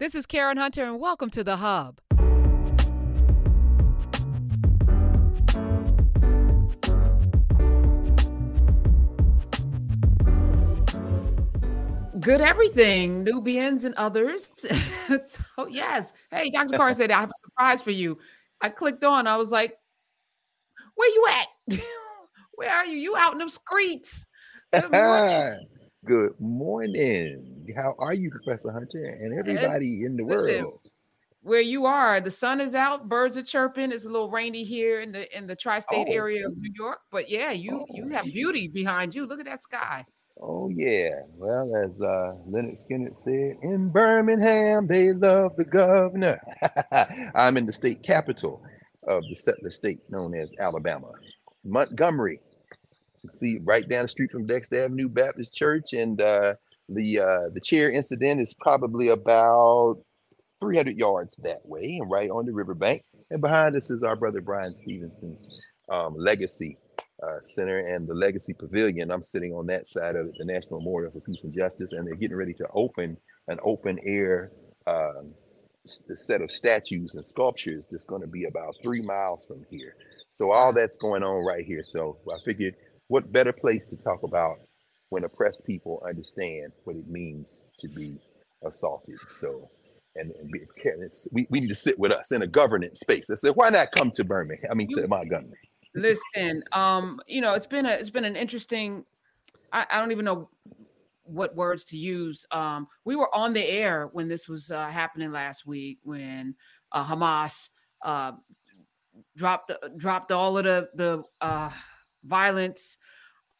This is Karen Hunter, and welcome to The Hub. Good everything, Nubians and others. so, yes. Hey, Dr. Carr said, I have a surprise for you. I clicked on, I was like, where you at? where are you? You out in the streets. Good morning. Good morning. How are you, Professor Hunter, and everybody in the Listen, world? where you are, the sun is out, birds are chirping. It's a little rainy here in the in the tri-state Oh, area of New York, but yeah, you you oh, have beauty behind you. Look at that sky. oh, yeah. Well, as uh, Lynyrd Skynyrd said, in Birmingham, they love the governor. I'm in the state capital of the settler state known as Alabama, Montgomery. You see right down the street from Dexter Avenue Baptist Church, and uh, the uh, the chair incident is probably about 300 yards that way, and right on the riverbank. And behind us is our brother Bryan Stevenson's um, Legacy uh, Center and the Legacy Pavilion. I'm sitting on that side of it, the National Memorial for Peace and Justice, and they're getting ready to open an open air um, s- set of statues and sculptures that's going to be about three miles from here. So all that's going on right here. So I figured, what better place to talk about when oppressed people understand what it means to be assaulted? So. And, and be, it's, we, we need to sit with us in a governance space. I said, why not come to Birmingham? I mean, You to Montgomery. listen, um, you know, it's been a it's been an interesting. I, I don't even know what words to use. Um, we were on the air when this was uh, happening last week when uh, Hamas uh, dropped dropped all of the the uh, violence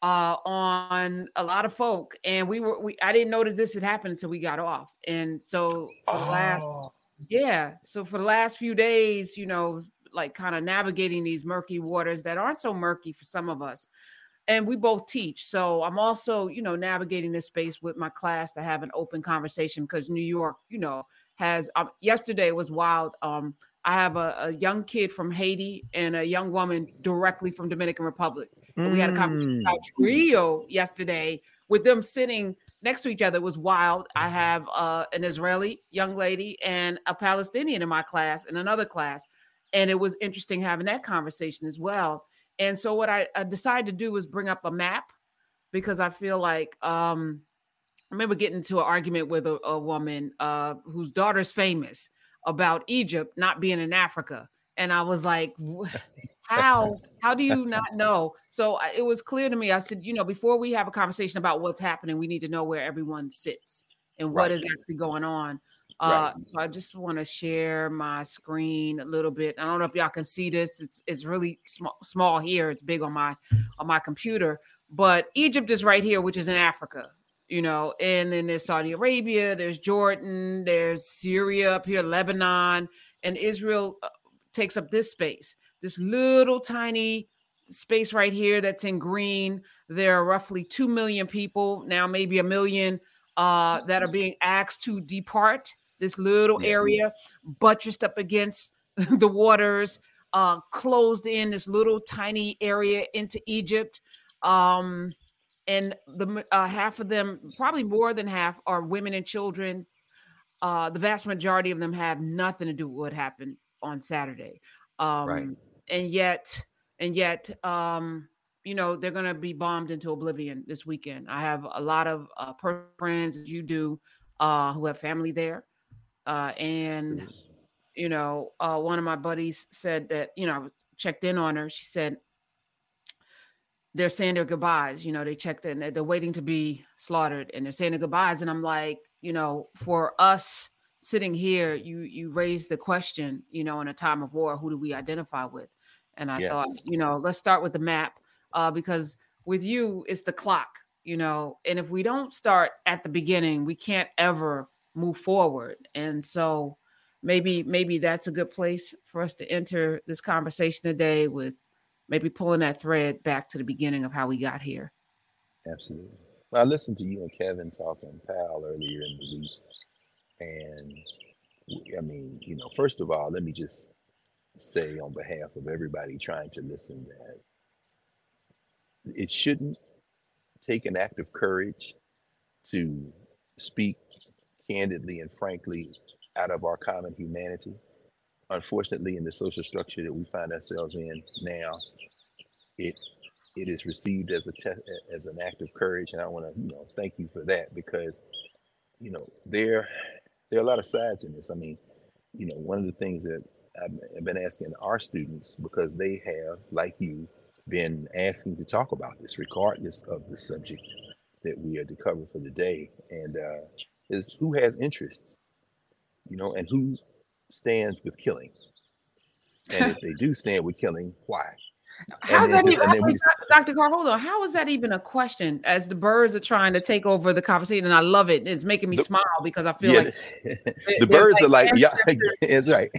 uh, on a lot of folk, and we were we I didn't know that this had happened until we got off, and so for the last Oh, yeah. So for the last few days, you know, like kind of navigating these murky waters that aren't so murky for some of us. And we both teach. So I'm also, you know, navigating this space with my class to have an open conversation because New York, you know, has um, yesterday was wild. Um, I have a, a young kid from Haiti and a young woman directly from Dominican Republic. And we had a conversation mm, about Trujillo yesterday with them sitting next to each other. It was wild. I have uh, an Israeli young lady and a Palestinian in my class and another class. And it was interesting having that conversation as well. And so what I, I decided to do was bring up a map because I feel like um, I remember getting into an argument with a, a woman uh, whose daughter's famous about Egypt not being in Africa. And I was like, "Wh- how how do you not know? So it was clear to me. I said, you know, before we have a conversation about what's happening, we need to know where everyone sits and what right, is actually going on. right. Uh, so I just want to share my screen a little bit. I don't know if y'all can see this. It's it's really small small here. It's big on my on my computer, but Egypt is right here, which is in Africa. You know, and then there's Saudi Arabia, there's Jordan, there's Syria up here, Lebanon, and Israel uh, takes up this space. This little tiny space right here that's in green. There are roughly 2 million people, now maybe a million, uh, that are being asked to depart this little area, buttressed up against the waters, uh, closed in this little tiny area into Egypt. Um, and the uh, half of them, probably more than half, are women and children. Uh, the vast majority of them have nothing to do with what happened on Saturday. Right. And yet, and yet, um, you know, they're going to be bombed into oblivion this weekend. I have a lot of uh, personal friends, as you do, uh, who have family there. Uh, and, you know, uh, one of my buddies said that, you know, I checked in on her. She said, they're saying their goodbyes. You know, they checked in, they're, they're waiting to be slaughtered and they're saying their goodbyes. And I'm like, you know, for us sitting here, you you raised the question, you know, in a time of war, who do we identify with? And I thought, you know, let's start with the map, uh, because with you, it's the clock, you know, and if we don't start at the beginning, we can't ever move forward. And so maybe maybe that's a good place for us to enter this conversation today with maybe pulling that thread back to the beginning of how we got here. Absolutely. Well, I listened to you and Kevin talking Pal earlier in the week, and I mean, you know, first of all, let me just say on behalf of everybody trying to listen that it shouldn't take an act of courage to speak candidly and frankly out of our common humanity. Unfortunately, in the social structure that we find ourselves in now, it it is received as a te- as an act of courage, and I want to you know thank you for that because you know there there are a lot of sides in this. I mean, you know, one of the things that I've been asking our students because they have, like you, been asking to talk about this, regardless of the subject that we are to cover for the day, and uh, is who has interests, you know, and who stands with killing, and if they do stand with killing, why? How's that even, we, Dr. Carr, hold on. How is that even a question as the birds are trying to take over the conversation? And I love it. It's making me the, smile because I feel yeah, like the birds like are like, yeah, it's right.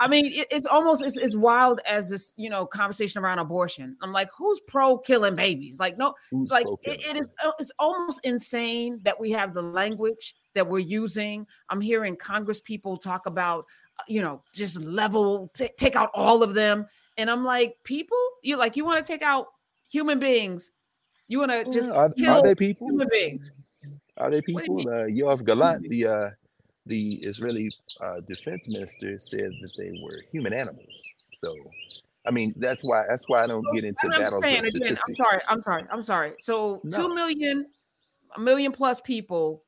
I mean, it, it's almost it's as wild as this, you know, conversation around abortion. I'm like, who's pro killing babies? Like, no, who's like it, it is. It's almost insane that we have the language that we're using. I'm hearing Congress people talk about, uh, you know, just level, t- take out all of them. And I'm like, people, you like, you want to take out human beings? You want to just are, kill are they people? human beings? Are they people? Uh, Yoav the uh, the Israeli uh, defense minister, said that they were human animals. So, I mean, that's why that's why I don't get into battles. Again, I'm sorry. I'm sorry. I'm sorry. So, no. two million, a million plus people,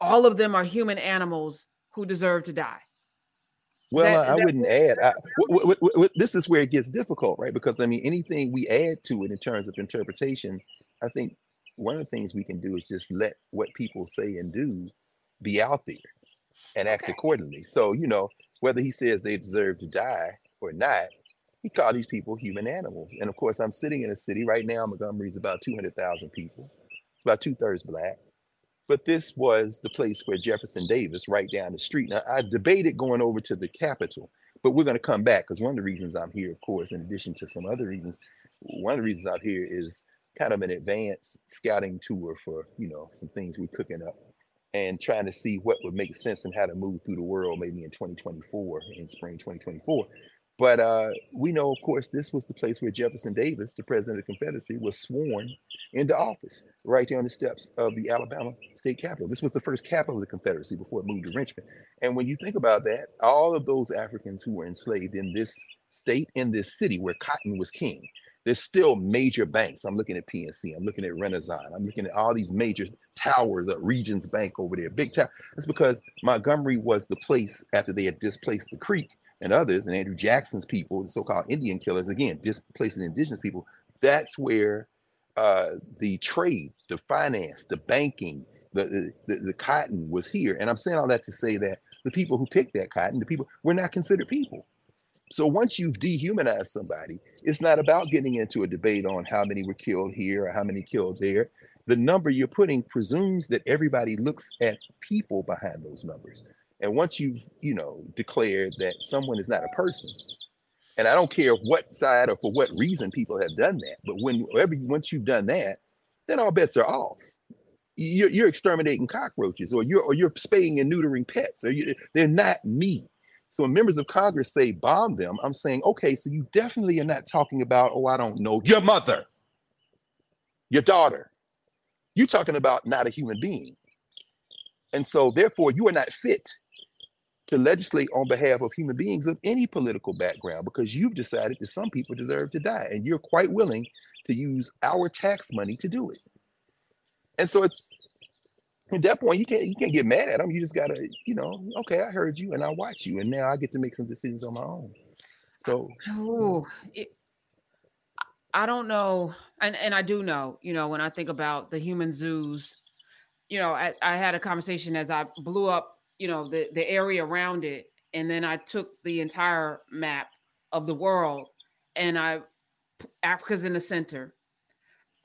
all of them are human animals who deserve to die. Well, that, I, I wouldn't add. I, w- w- w- this is where it gets difficult, right? Because I mean, anything we add to it in terms of interpretation, I think one of the things we can do is just let what people say and do be out there and act okay. accordingly. So, you know, whether he says they deserve to die or not, he called these people human animals. And of course, I'm sitting in a city right now. Montgomery is about 200,000 people. It's about two thirds black. But this was the place where Jefferson Davis, right down the street. Now, I debated going over to the Capitol, but we're going to come back because one of the reasons I'm here, of course, in addition to some other reasons, one of the reasons I'm here is kind of an advanced scouting tour for, you know, some things we're cooking up and trying to see what would make sense and how to move through the world maybe in 2024, in spring 2024. But uh, we know, of course, this was the place where Jefferson Davis, the president of the Confederacy, was sworn into office, right there on the steps of the Alabama state capitol. This was the first capital of the Confederacy before it moved to Richmond. And when you think about that, all of those Africans who were enslaved in this state, in this city where cotton was king, there's still major banks. I'm looking at PNC, I'm looking at Renaissance, I'm looking at all these major towers, uh, Regions Bank over there, big tower. That's because Montgomery was the place after they had displaced the Creek and others, and Andrew Jackson's people, the so-called Indian killers, again, displacing indigenous people. That's where uh, the trade, the finance, the banking, the, the the cotton was here. And I'm saying all that to say that the people who picked that cotton, the people were not considered people. So once you've dehumanized somebody, it's not about getting into a debate on how many were killed here or how many killed there. The number you're putting presumes that everybody looks at people behind those numbers. And once you've, you know, declared that someone is not a person, and I don't care what side or for what reason people have done that, but whenever once you've done that, then all bets are off. You're, you're exterminating cockroaches, or you're or you're spaying and neutering pets, or you, they're not me. So when members of Congress say bomb them, I'm saying, okay, so you definitely are not talking about, oh, I don't know, your mother, your daughter. You're talking about not a human being. And so therefore you are not fit to legislate on behalf of human beings of any political background because you've decided that some people deserve to die and you're quite willing to use our tax money to do it. And so it's at that point, you can't you can't get mad at them. You just gotta, you know, okay, I heard you and I watch you, and now I get to make some decisions on my own. So, it, I don't know, and and I do know, you know, when I think about the human zoos, you know, I, I had a conversation as I blew up, you know, the the area around it, and then I took the entire map of the world, and I Africa's in the center,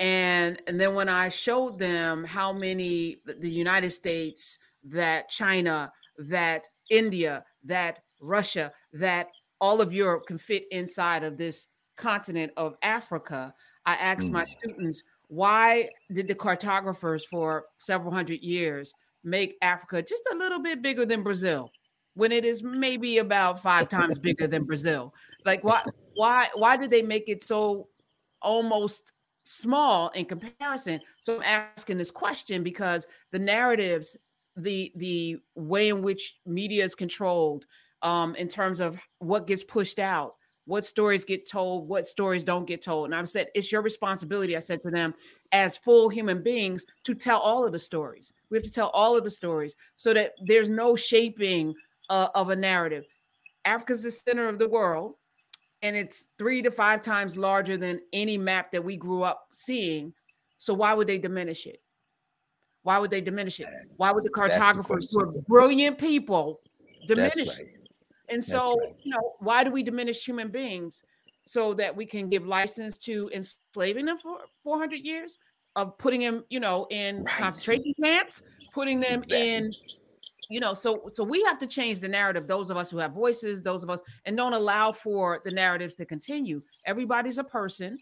and and then when i showed them how many the united states that china that india that russia that all of europe can fit inside of this continent of africa i asked mm. my students why did the cartographers for several hundred years make africa just a little bit bigger than brazil when it is maybe about five times bigger than brazil like why why why did they make it so almost small in comparison. So I'm asking this question because the narratives the the way in which media is controlled um, in terms of what gets pushed out, what stories get told, what stories don't get told. And I've said it's your responsibility. I said to them, as full human beings, to tell all of the stories. We have to tell all of the stories so that there's no shaping uh, of a narrative. Africa's the center of the world, and it's three to five times larger than any map that we grew up seeing. So why would they diminish it? Why would they diminish it? Why would the cartographers, the who are brilliant people, diminish right. it? And so, right. you know, why do we diminish human beings so that we can give license to enslaving them for 400 years of putting them, you know, in right. concentration camps, putting them exactly. in you know so so we have to change the narrative those of us who have voices those of us and don't allow for the narratives to continue everybody's a person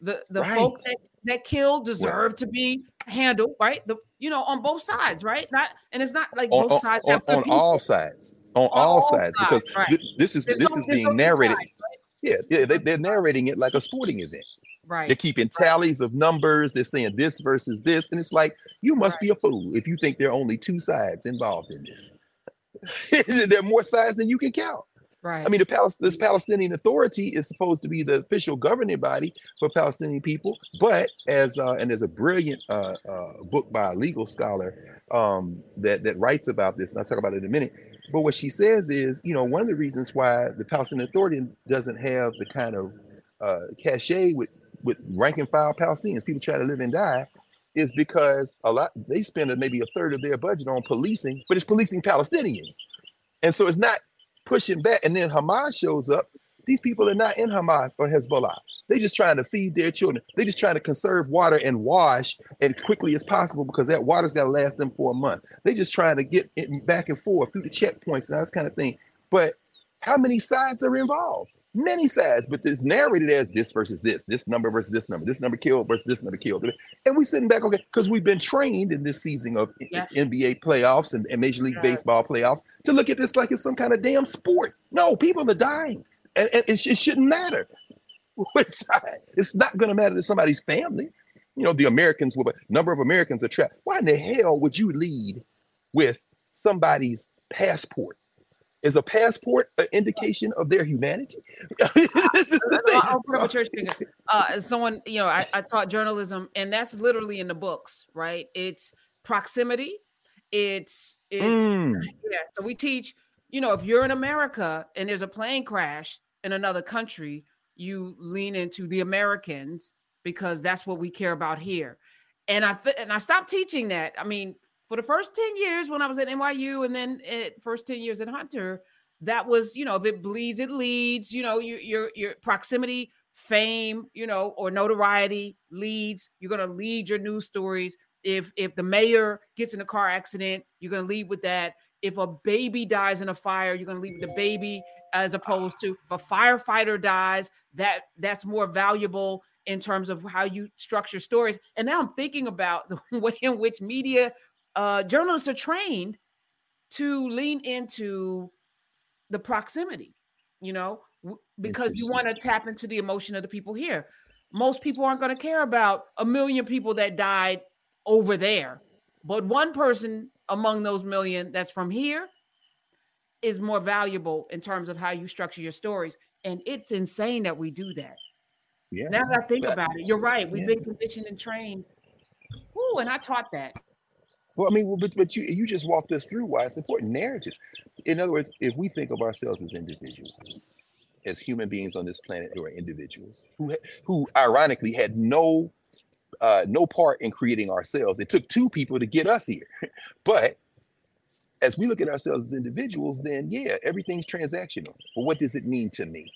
the the right. folk that, that killed deserve to be handled right the you know on both sides right not and it's not like on, both sides on, on, on all sides on, on all, all, sides, sides because right. th- this is there's this no, is being no narrated sides? Yeah yeah they, they're narrating it like a sporting event Right. They're keeping tallies of numbers. They're saying this versus this. And it's like, you must right. be a fool if you think there are only two sides involved in this. there are more sides than you can count. Right. I mean, the Pal- this Palestinian Authority is supposed to be the official governing body for Palestinian people, but as uh, and there's a brilliant uh, uh, book by a legal scholar um, that that writes about this, and I'll talk about it in a minute. But what she says is, you know, one of the reasons why the Palestinian Authority doesn't have the kind of uh, cachet with with rank and file Palestinians, people try to live and die, is because a lot they spend maybe a third of their budget on policing, but it's policing Palestinians. And so it's not pushing back. And then Hamas shows up. These people are not in Hamas or Hezbollah. They're just trying to feed their children. They're just trying to conserve water and wash as quickly as possible because that water's got to last them for a month. They're just trying to get it back and forth through the checkpoints and that kind of thing. But how many sides are involved? many sides, but it's narrated as this versus this, this number versus this number, this number killed versus this number killed. And we sitting back, okay, because we've been trained in this season of yes. NBA playoffs and, and Major League right. Baseball playoffs to look at this like it's some kind of damn sport. No, people are dying, and, and it, it shouldn't matter. It's not going to matter to somebody's family. You know, the Americans, with a number of Americans are trapped. Why in the hell would you lead with somebody's passport? is a passport an indication of their humanity? this is the thing. I'll put up a church finger. Uh, someone, you know, I, I taught journalism, and that's literally in the books, right? It's proximity. It's it's mm. yeah. So we teach, you know, if you're in America and there's a plane crash in another country, you lean into the Americans because that's what we care about here. And I and I stopped teaching that. I mean, for the first 10 years when I was at NYU and then it first 10 years at Hunter, that was, you know, if it bleeds, it leads, you know, your your your proximity, fame, you know, or notoriety leads. You're gonna lead your news stories. If if the mayor gets in a car accident, you're gonna lead with that. If a baby dies in a fire, you're gonna lead with the baby as opposed to if a firefighter dies, that that's more valuable in terms of how you structure stories. And now I'm thinking about the way in which media uh, journalists are trained to lean into the proximity, you know, because you want to tap into the emotion of the people here. Most people aren't going to care about a million people that died over there, but one person among those million that's from here is more valuable in terms of how you structure your stories. And it's insane that we do that. Yeah. Now that I think about it, you're right. We've yeah. been conditioned and trained. Ooh, and I taught that. Well, I mean, but but you you just walked us through why it's important narratives. In other words, if we think of ourselves as individuals, as human beings on this planet who are individuals, who who ironically had no uh, no part in creating ourselves. It took two people to get us here, but as we look at ourselves as individuals, then yeah, everything's transactional. But what does it mean to me?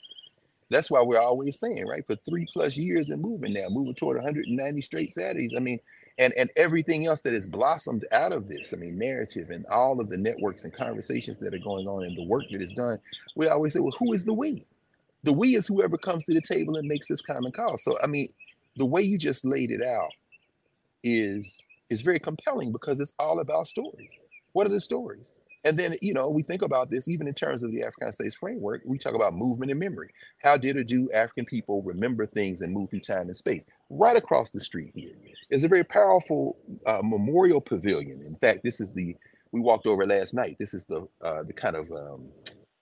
That's why we're always saying, right? For three plus years and moving now, moving toward 190 straight Saturdays. I mean, and and everything else that has blossomed out of this i mean Knarrative and all of the networks and conversations that are going on and the work that is done we always say well who is the we the we is whoever comes to the table and makes this common cause so i mean the way you just laid it out is is very compelling because it's all about stories what are the stories and then, you know, we think about this even in terms of the African Studies framework. We talk about movement and memory. How did or do African people remember things and move through time and space? Right across the street here is a very powerful uh, memorial pavilion. In fact, this is the we walked over last night. This is the uh, the kind of um,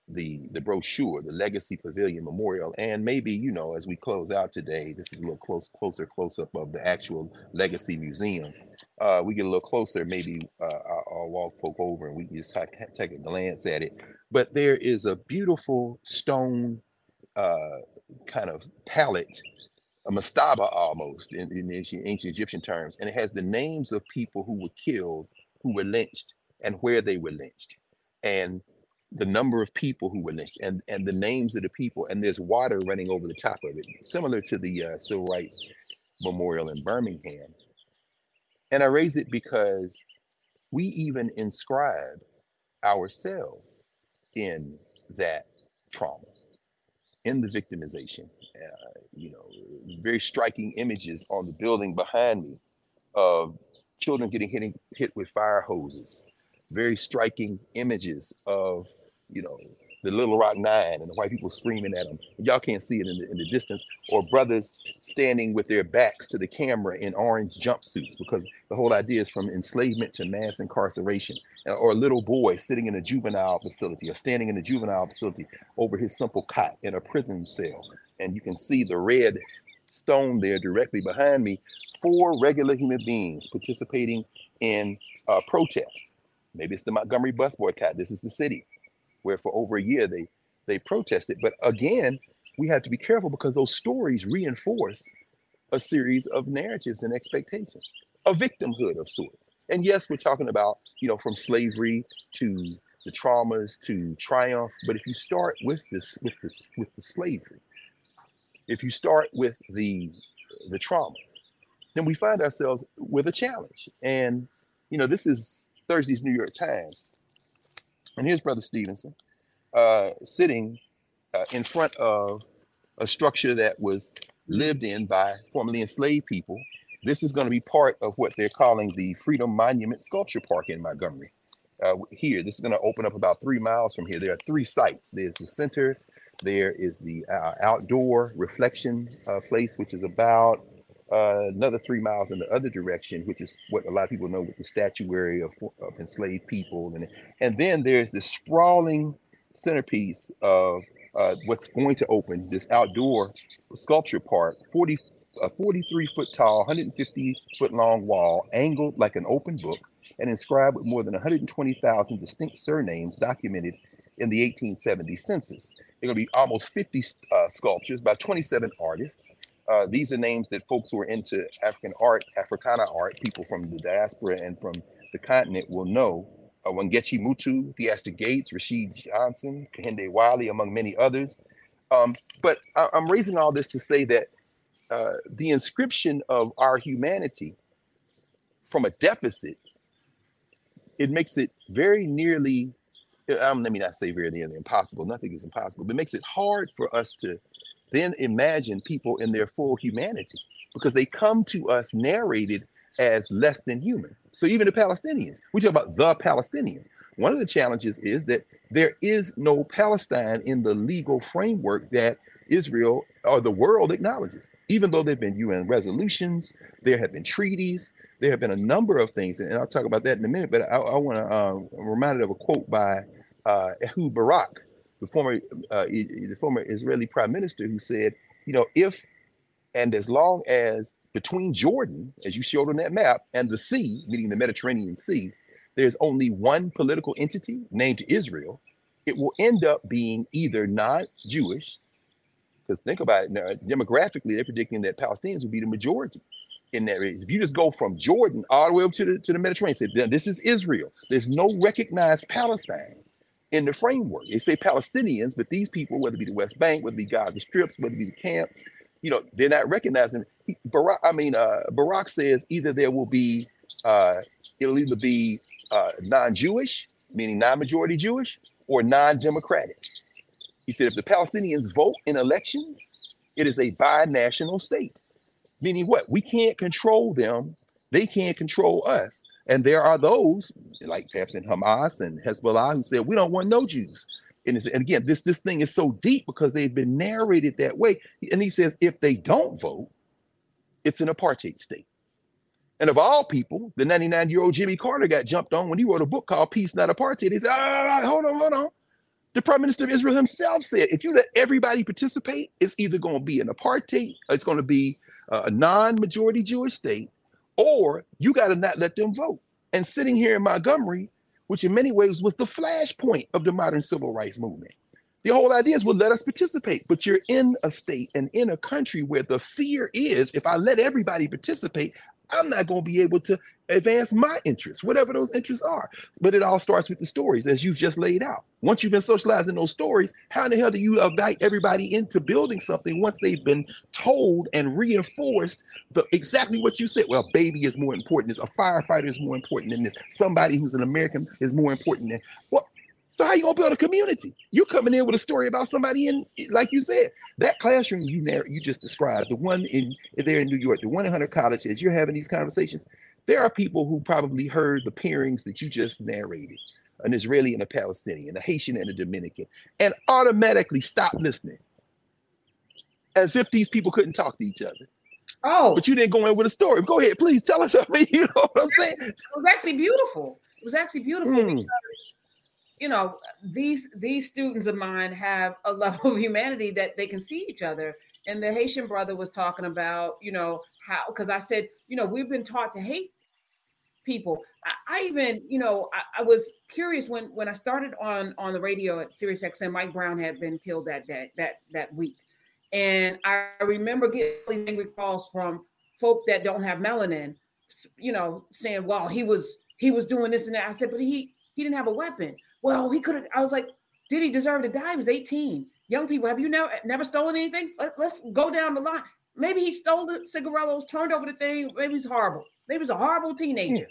the the brochure, the Legacy Pavilion Memorial, and maybe you know as we close out today, this is a little close, closer close up of the actual Legacy Museum. Uh, we get a little closer, maybe uh, I'll, walk poke over and we can just take a glance at it. But there is a beautiful stone uh, kind of palette, a mastaba almost in, in ancient, ancient Egyptian terms, and it has the names of people who were killed, who were lynched, and where they were lynched. And the number of people who were lynched and, and the names of the people, and there's water running over the top of it, similar to the uh, Civil Rights Memorial in Birmingham. And I raise it because we even inscribe ourselves in that trauma, in the victimization. Uh, you know, very striking images on the building behind me of children getting hit, hit with fire hoses. Very striking images of you know, the Little Rock Nine and the white people screaming at them. Y'all can't see it in the, in the distance, or brothers standing with their backs to the camera in orange jumpsuits, because the whole idea is from enslavement to mass incarceration. Uh, or a little boy sitting in a juvenile facility or standing in a juvenile facility over his simple cot in a prison cell. And you can see the red stone there directly behind me. Four regular human beings participating in a protest. Maybe it's the Montgomery bus boycott. This is the city where for over a year they they protested. But again, we have to be careful because those stories reinforce a series of narratives and expectations, a victimhood of sorts. And yes, we're talking about, you know, from slavery to the traumas to triumph. But if you start with this, with the with the slavery, if you start with the the trauma, then we find ourselves with a challenge. And you know, this is Thursday's New York Times and here's Brother Stevenson uh, sitting uh, in front of a structure that was lived in by formerly enslaved people. This is going to be part of what they're calling the Freedom Monument Sculpture Park in Montgomery. Uh, here, this is going to open up about three miles from here. There are three sites. There's the center. There is the uh, outdoor reflection uh, place, which is about uh, another three miles in the other direction, which is what a lot of people know with the statuary of, of enslaved people. And, and then there's this sprawling centerpiece of uh, what's going to open this outdoor sculpture park, 40, a 43 foot tall, 150 foot long wall, angled like an open book, and inscribed with more than 120,000 distinct surnames documented in the 1870 census. Are going to be almost 50 uh, sculptures by 27 artists uh, these are names that folks who are into African art, Africana art, people from the diaspora and from the continent will know. Uh, Wangechi Mutu, Theaster Gates, Rashid Johnson, Kehinde Wiley, among many others. Um, but I, am raising all this to say that uh, the inscription of our humanity from a deficit, it makes it very nearly, um, let me not say very nearly impossible, nothing is impossible, but it makes it hard for us to then imagine people in their full humanity because they come to us narrated as less than human. So even the Palestinians, we talk about the Palestinians. One of the challenges is that there is no Palestine in the legal framework that Israel or the world acknowledges. Even though there have been UN resolutions, there have been treaties, there have been a number of things, and I'll talk about that in a minute. But I, I want to uh, remind of a quote by uh, Ehud Barak, the former uh, the former Israeli prime minister who said, you know, if and as long as between Jordan, as you showed on that map, and the sea, meaning the Mediterranean Sea, there's only one political entity named Israel, it will end up being either not Jewish, because think about it now, demographically, they're predicting that Palestinians will be the majority in that area. If you just go from Jordan all the way up to the, to the Mediterranean, say, this is Israel, there's no recognized Palestine in the framework. They say Palestinians, but these people, whether it be the West Bank, whether it be Gaza Strips, whether it be the camp, you know, they're not recognizing. Barack, I mean, uh, Barak says either there will be, uh, it'll either be uh, non-Jewish, meaning non-majority Jewish, or non-democratic. He said if the Palestinians vote in elections, it is a binational state. Meaning what? We can't control them. They can't control us. And there are those like perhaps in Hamas and Hezbollah who said we don't want no Jews. And, and again, this this thing is so deep because they've been narrated that way. And he says if they don't vote, it's an apartheid state. And of all people, the 99 year old Jimmy Carter got jumped on when he wrote a book called Peace, Not Apartheid. He said, ah, hold on, hold on. The Prime Minister of Israel himself said, if you let everybody participate, it's either going to be an apartheid, it's going to be a non majority Jewish state, or you got to not let them vote. And sitting here in Montgomery, which in many ways was the flashpoint of the modern civil rights movement, the whole idea is, well, let us participate. But you're in a state and in a country where the fear is if I let everybody participate, I'm not going to be able to advance my interests, whatever those interests are. But it all starts with the stories, as you've just laid out. Once you've been socializing those stories, how in the hell do you invite everybody into building something once they've been told and reinforced the exactly what you said? Well, baby is more important. This a firefighter is more important than this. Somebody who's an American is more important than what? So how you gonna build a community? You coming in with a story about somebody in, like you said, that classroom you narr- you just described, the one in there in New York, the one in Hunter College, as you're having these conversations, there are people who probably heard the pairings that you just narrated, an Israeli and a Palestinian, a Haitian and a Dominican, and automatically stop listening, as if these people couldn't talk to each other. Oh, but you didn't go in with a story. Go ahead, please tell us something. You know what I'm saying? It was actually beautiful. It was actually beautiful. Mm you know these these students of mine have a level of humanity that they can see each other. And the haitian brother was talking about you know how because i said you know we've been taught to hate people. I, I even you know I, I, was curious when when i started on on the radio at sirius xm mike brown had been killed that day that that week. And i remember getting these angry calls from folk that don't have melanin you know saying well he was he was doing this and that. I said but he he didn't have a weapon well, he could have. I was like, did he deserve to die? He was 18. Young people, have you never never stolen anything? Let, us go down the line. Maybe he stole the cigarillos, turned over the thing. Maybe he's horrible. Maybe he's a horrible teenager.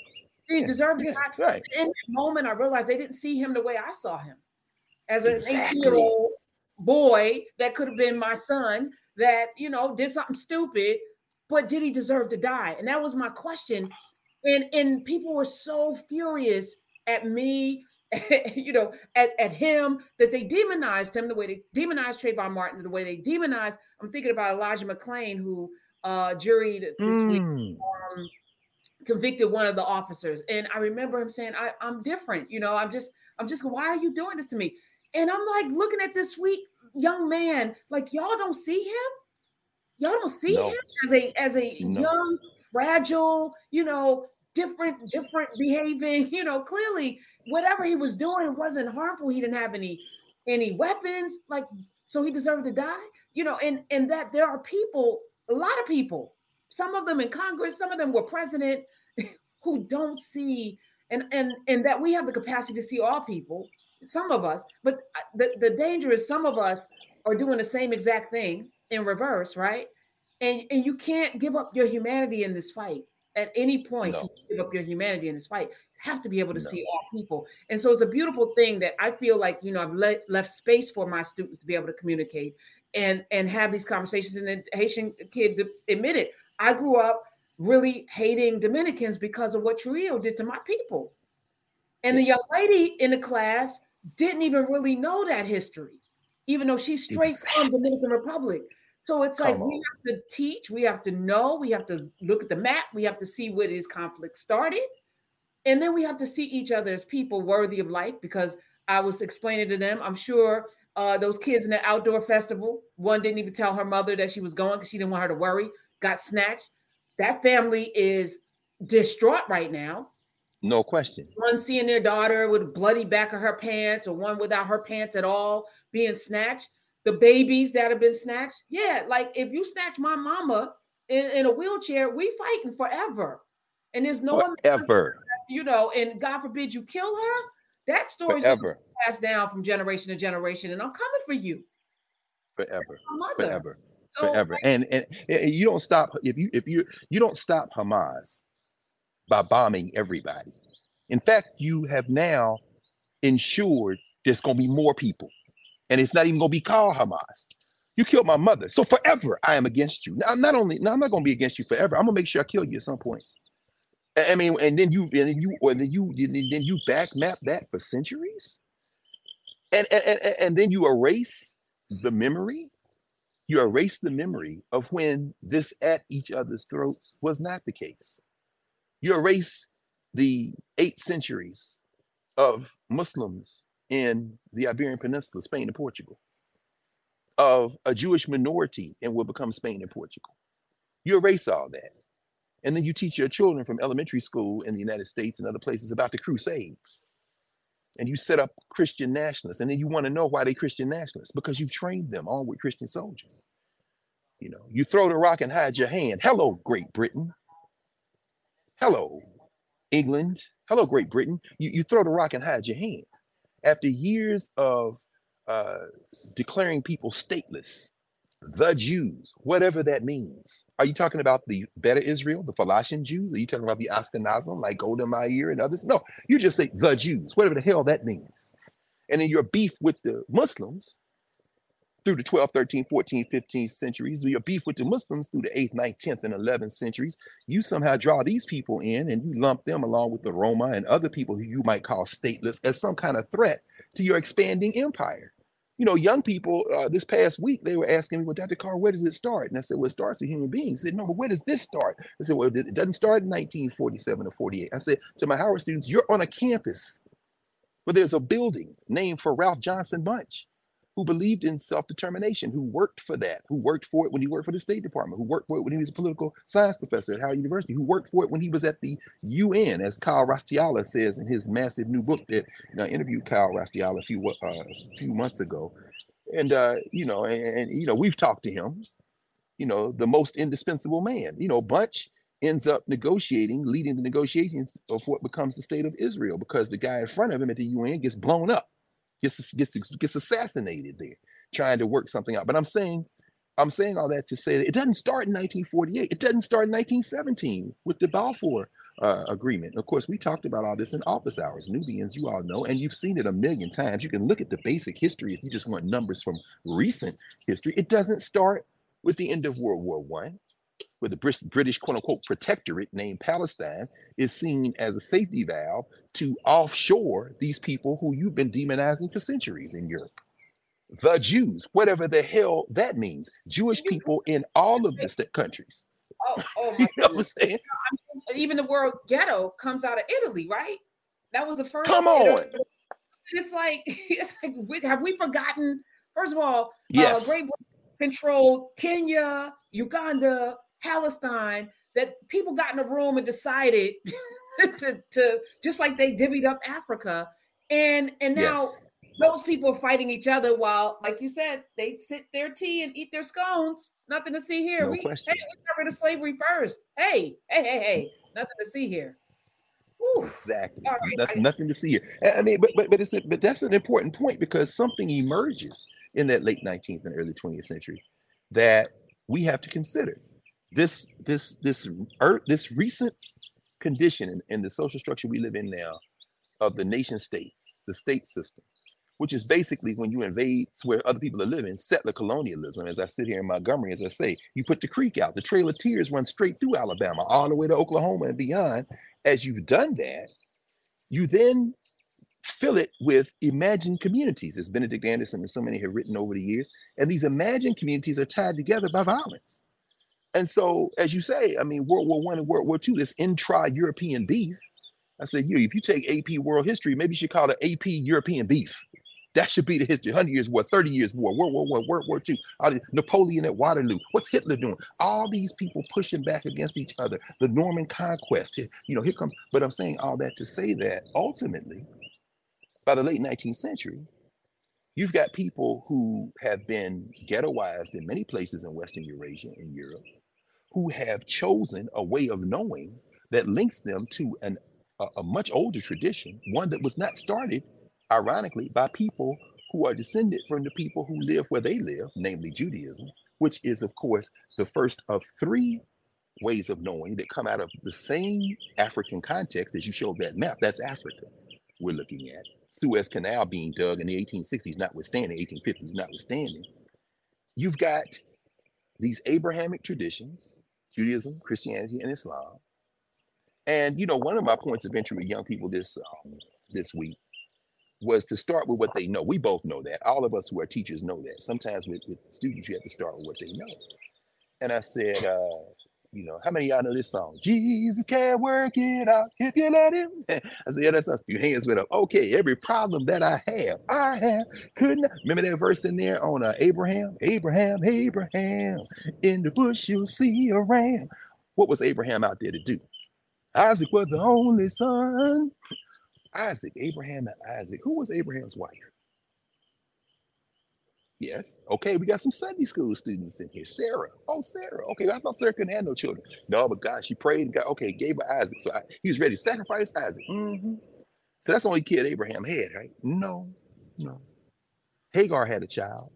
Yeah. He deserved yeah. to die. Right. In that moment, I realized they didn't see him the way I saw him as an 18 exactly. year old boy that could have been my son that, you know, did something stupid, but did he deserve to die? And that was my question. And, and people were so furious at me you know, at, at him, that they demonized him the way they demonized Trayvon Martin, the way they demonized. I'm thinking about Elijah McClain, who uh juried this mm. week, um, convicted one of the officers. And I remember him saying, I, I'm different, you know, I'm just, I'm just, why are you doing this to me? And I'm like looking at this sweet young man, like y'all don't see him. Y'all don't see no. him as a as a no. young, fragile, you know, different, different behaving, you know, clearly whatever he was doing wasn't harmful. He didn't have any any weapons, like so he deserved to die, you know, and and that there are people, a lot of people, some of them in Congress, some of them were president, who don't see and and and that we have the capacity to see all people, some of us, but uh, the, the danger is some of us are doing the same exact thing in reverse, right? And and you can't give up your humanity in this fight at any point no. give up your humanity in this fight. You have to be able to no. see all people. And so it's a beautiful thing that I feel like, you know, I've let, left space for my students to be able to communicate and and have these conversations. And the Haitian kid admitted, I grew up really hating Dominicans because of what Trujillo did to my people. And yes. the young lady in the class didn't even really know that history, even though she's straight exactly. from Dominican Republic. So it's like we have to teach, we have to know, we have to look at the map, we have to see where these conflicts started. And then we have to see each other as people worthy of life because I was explaining to them, I'm sure uh, those kids in the outdoor festival, one didn't even tell her mother that she was going because she didn't want her to worry, got snatched. That family is distraught right now. No question. One seeing their daughter with bloody back of her pants, or one without her pants at all being snatched the babies that have been snatched. Yeah, like if you snatch my mama in, in a wheelchair, we fighting forever. And there's no ever, you know, and God forbid you kill her. That story's forever passed down from generation to generation, and I'm coming for you. Forever. Forever. So, forever. And, and and you don't stop if you if you you don't stop Hamas by bombing everybody. In fact, you have now ensured there's going to be more people and it's not even going to be called Hamas. You killed my mother, so forever I am against you. Now, not only now, I'm not going to be against you forever. I'm going to make sure I kill you at some point. I mean, and then you, and then you, and then you, and then you back map that for centuries, and and and, and then you erase the memory. You erase the memory of when this at each other's throats was not the case. You erase the eight centuries of Muslims in the Iberian Peninsula, Spain and Portugal, of a Jewish minority and will become Spain and Portugal. You erase all that. And then you teach your children from elementary school in the United States and other places about the Crusades. And you set up Christian nationalists. And then you want to know why they Christian nationalists because you've trained them all with Christian soldiers. You know, you throw the rock and hide your hand. Hello, Great Britain. Hello, England. Hello, Great Britain. You, you throw the rock and hide your hand. After years of uh, declaring people stateless, the Jews, whatever that means. Are you talking about the Beta Israel, the Falashan Jews? Are you talking about the Ashkenazim like Golda Meir and others? No, you just say the Jews, whatever the hell that means. And then your beef with the Muslims through the 12th, 13th, 14th, 15th centuries, your beef with the Muslims through the 8th, 9th, 10th, and 11th centuries, you somehow draw these people in and you lump them along with the Roma and other people who you might call stateless as some kind of threat to your expanding empire you know, young people uh, this past week, they were asking me, well, Dr. Carr, where does it start? And I said, well, it starts with human beings. I said, no, but where does this start? I said, well, it doesn't start in 1947 or 48. I said to my Howard students, you're on a campus where there's a building named for Ralph Johnson Bunche who believed in self-determination, who worked for that, who worked for it when he worked for the State Department, who worked for it when he was a political science professor at Howard University, who worked for it when he was at the UN, as Kyle Raustiala says in his massive new book that you know, I interviewed Kyle Raustiala a few uh, a few months ago, and uh, you know, and, and you know, we've talked to him. You know, the most indispensable man. You know, Bunche ends up negotiating, leading the negotiations of what becomes the state of Israel because the guy in front of him at the UN gets blown up gets gets gets assassinated there, trying to work something out. But I'm saying, I'm saying all that to say that it doesn't start in 1948. It doesn't start in 1917 with the Balfour uh, agreement. Of course, we talked about all this in office hours. Nubians, you all know, and you've seen it a million times. You can look at the basic history if you just want numbers from recent history. It doesn't start with the end of World War One where the British quote unquote protectorate named Palestine is seen as a safety valve to offshore these people who you've been demonizing for centuries in Europe. The Jews, whatever the hell that means, Jewish people in all of the countries. Oh, oh my you know I'm saying? Even the word ghetto comes out of Italy, right? That was the first. Come on. It's like it's like have we forgotten? First of all, uh, yes. Uh, Great Britain controlled Kenya, Uganda, Palestine that people got in a room and decided to, to just like they divvied up Africa. And and now yes. those people are fighting each other while, like you said, they sit their tea and eat their scones. Nothing to see here. No we, question. hey, we got rid of slavery first. Hey, hey, hey, hey, nothing to see here. Whew. Exactly. Right, nothing, nothing to see here. I mean, but but but it's a, but that's an important point because something emerges in that late 19th and early 20th century that we have to consider this this this earth this recent condition and, in, the social structure we live in now of the nation state the state system which is basically when you invade where other people are living settler colonialism. As i sit here in montgomery as i say you put the creek out the trail of tears runs straight through alabama all the way to oklahoma and beyond. As you've done that you then fill it with imagined communities as benedict anderson and so many have written over the years. And these imagined communities are tied together by violence and so, as you say, I mean, World War One and World War Two, this intra-European beef. I said, you, know, if you take AP World History, maybe you should call it AP European beef. That should be the history. 100 years war, 30 years war, World War One, World War Two, Napoleon at Waterloo. What's Hitler doing? All these people pushing back against each other. The Norman conquest. You know, here comes. But I'm saying all that to say that ultimately, by the late 19th century, you've got people who have been ghettoized in many places in Western Eurasia and Europe who have chosen a way of knowing that links them to an, a, a much older tradition, one that was not started, ironically, by people who are descended from the people who live where they live, namely Judaism, which is, of course, the first of three ways of knowing that come out of the same African context as you showed that map. That's Africa we're looking at. Suez Canal being dug in the 1860s, notwithstanding, 1850s, notwithstanding. You've got these Abrahamic traditions Judaism, Christianity, and Islam. And you know, one of my points of entry with young people this um, this week was to start with what they know. We both know that. All of us who are teachers know that. Sometimes with, with students, you have to start with what they know. And I said, uh, You know, how many of y'all know this song? Jesus can work it out if you let him. I said, yeah, that's a few hands with up. Okay, every problem that I have, I have. Couldn't remember that verse in there on uh, Abraham? Abraham, Abraham, in the bush you'll see a ram. What was Abraham out there to do? Isaac was the only son. Isaac, Abraham and Isaac. Who was Abraham's wife? Yes. Okay, we got some Sunday school students in here. Sarah. Oh, Sarah. Okay, I thought Sarah couldn't have no children. No, but God, she prayed and God, okay, gave her Isaac. So I, he was ready to sacrifice Isaac. Mm-hmm. So that's the only kid Abraham had, right? No, no. Hagar had a child.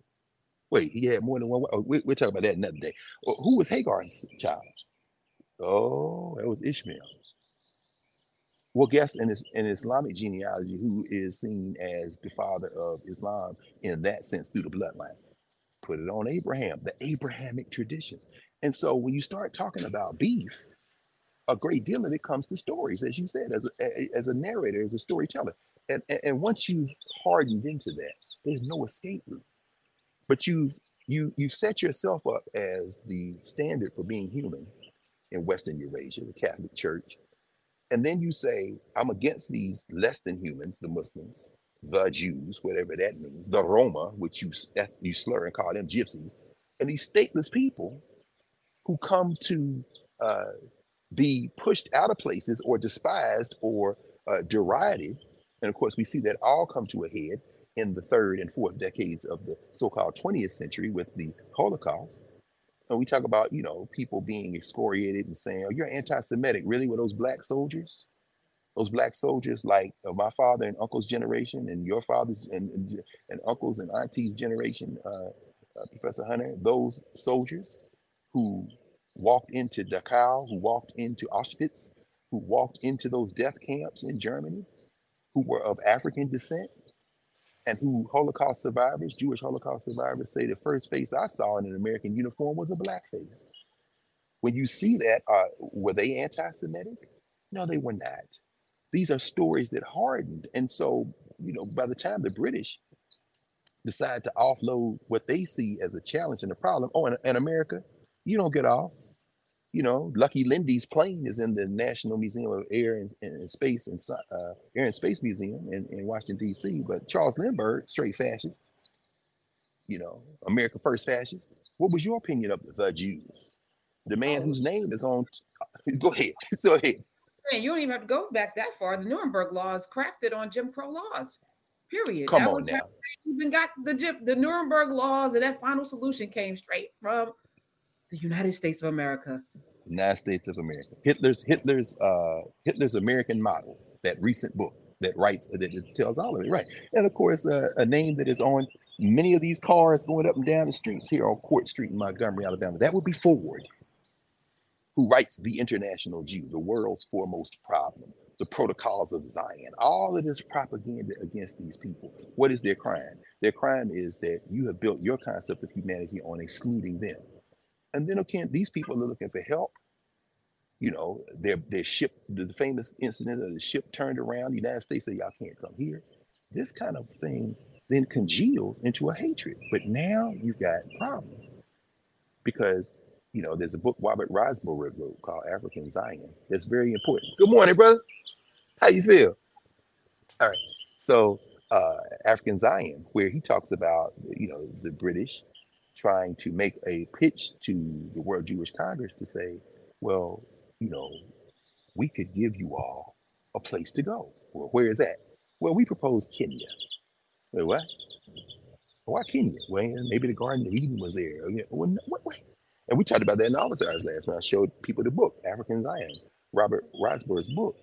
Wait, he had more than one. Oh, we, we'll talk about that another day. Who was Hagar's child? Oh, it was Ishmael. Well, guess in, in Islamic genealogy, who is seen as the father of Islam in that sense through the bloodline? Put it on Abraham, the Abrahamic traditions. And so when you start talking about beef, a great deal of it comes to stories, as you said, as a, as a narrator, as a storyteller. And, and, once you've hardened into that, there's no escape route. But you you you set yourself up as the standard for being human in Western Eurasia, the Catholic Church, and then you say, I'm against these less than humans, the Muslims, the Jews, whatever that means, the Roma, which you, you slur and call them gypsies, and these stateless people who come to uh, be pushed out of places or despised or uh, derided. And of course, we see that all come to a head in the third and fourth decades of the so called 20th century with the Holocaust. And we talk about, you know, people being excoriated and saying, oh, you're anti-Semitic. Really, with those black soldiers? Those black soldiers like uh, my father and uncle's generation and your father's and, and, and uncle's and auntie's generation, uh, uh, Professor Hunter, those soldiers who walked into Dachau, who walked into Auschwitz, who walked into those death camps in Germany, who were of African descent, and who Holocaust survivors, Jewish Holocaust survivors, say the first face I saw in an American uniform was a black face. When you see that, uh, were they anti-Semitic? No, they were not. These are stories that hardened, and so you know, by the time the British decide to offload what they see as a challenge and a problem, oh, in America, you don't get off you know, Lucky Lindy's plane is in the National Museum of Air and, and Space and uh, Air and Space Museum in, in Washington D.C. But Charles Lindbergh, straight fascist, you know, America First fascist. What was your opinion of the Jews? The man oh. whose name is on. T- go ahead. Go ahead. Man, you don't even have to go back that far. The Nuremberg laws crafted on Jim Crow laws. Period. Come that on now. Even got the the Nuremberg laws, and that final solution came straight from the United States of America. United States of America. Hitler's Hitler's uh, Hitler's American model. That recent book that writes that tells all of it, right? And of course, uh, a name that is on many of these cars going up and down the streets here on Court Street in Montgomery, Alabama. That would be Ford, who writes the International Jew, the world's foremost problem, the protocols of Zion, all of this propaganda against these people. What is their crime? Their crime is that you have built your concept of humanity on excluding them. And then okay, these people are looking for help. You know, their their ship, the famous incident of the ship turned around, the United States said, Y'all can't come here. This kind of thing then congeals into a hatred. But now you've got problems. Because, you know, there's a book Robert Weisbord wrote called African Zion. That's very important. Good morning, brother. How you feel? All right. So uh, African Zion, where he talks about, you know, the British trying to make a pitch to the World Jewish Congress to say, well, you know, we could give you all a place to go. Well, where is that? Well, we propose Kenya. Wait, what? Why Kenya? Well, maybe the Garden of Eden was there. And we talked about that in Office Hours last night. I showed people the book, African Zion, Robert Weisbord's book.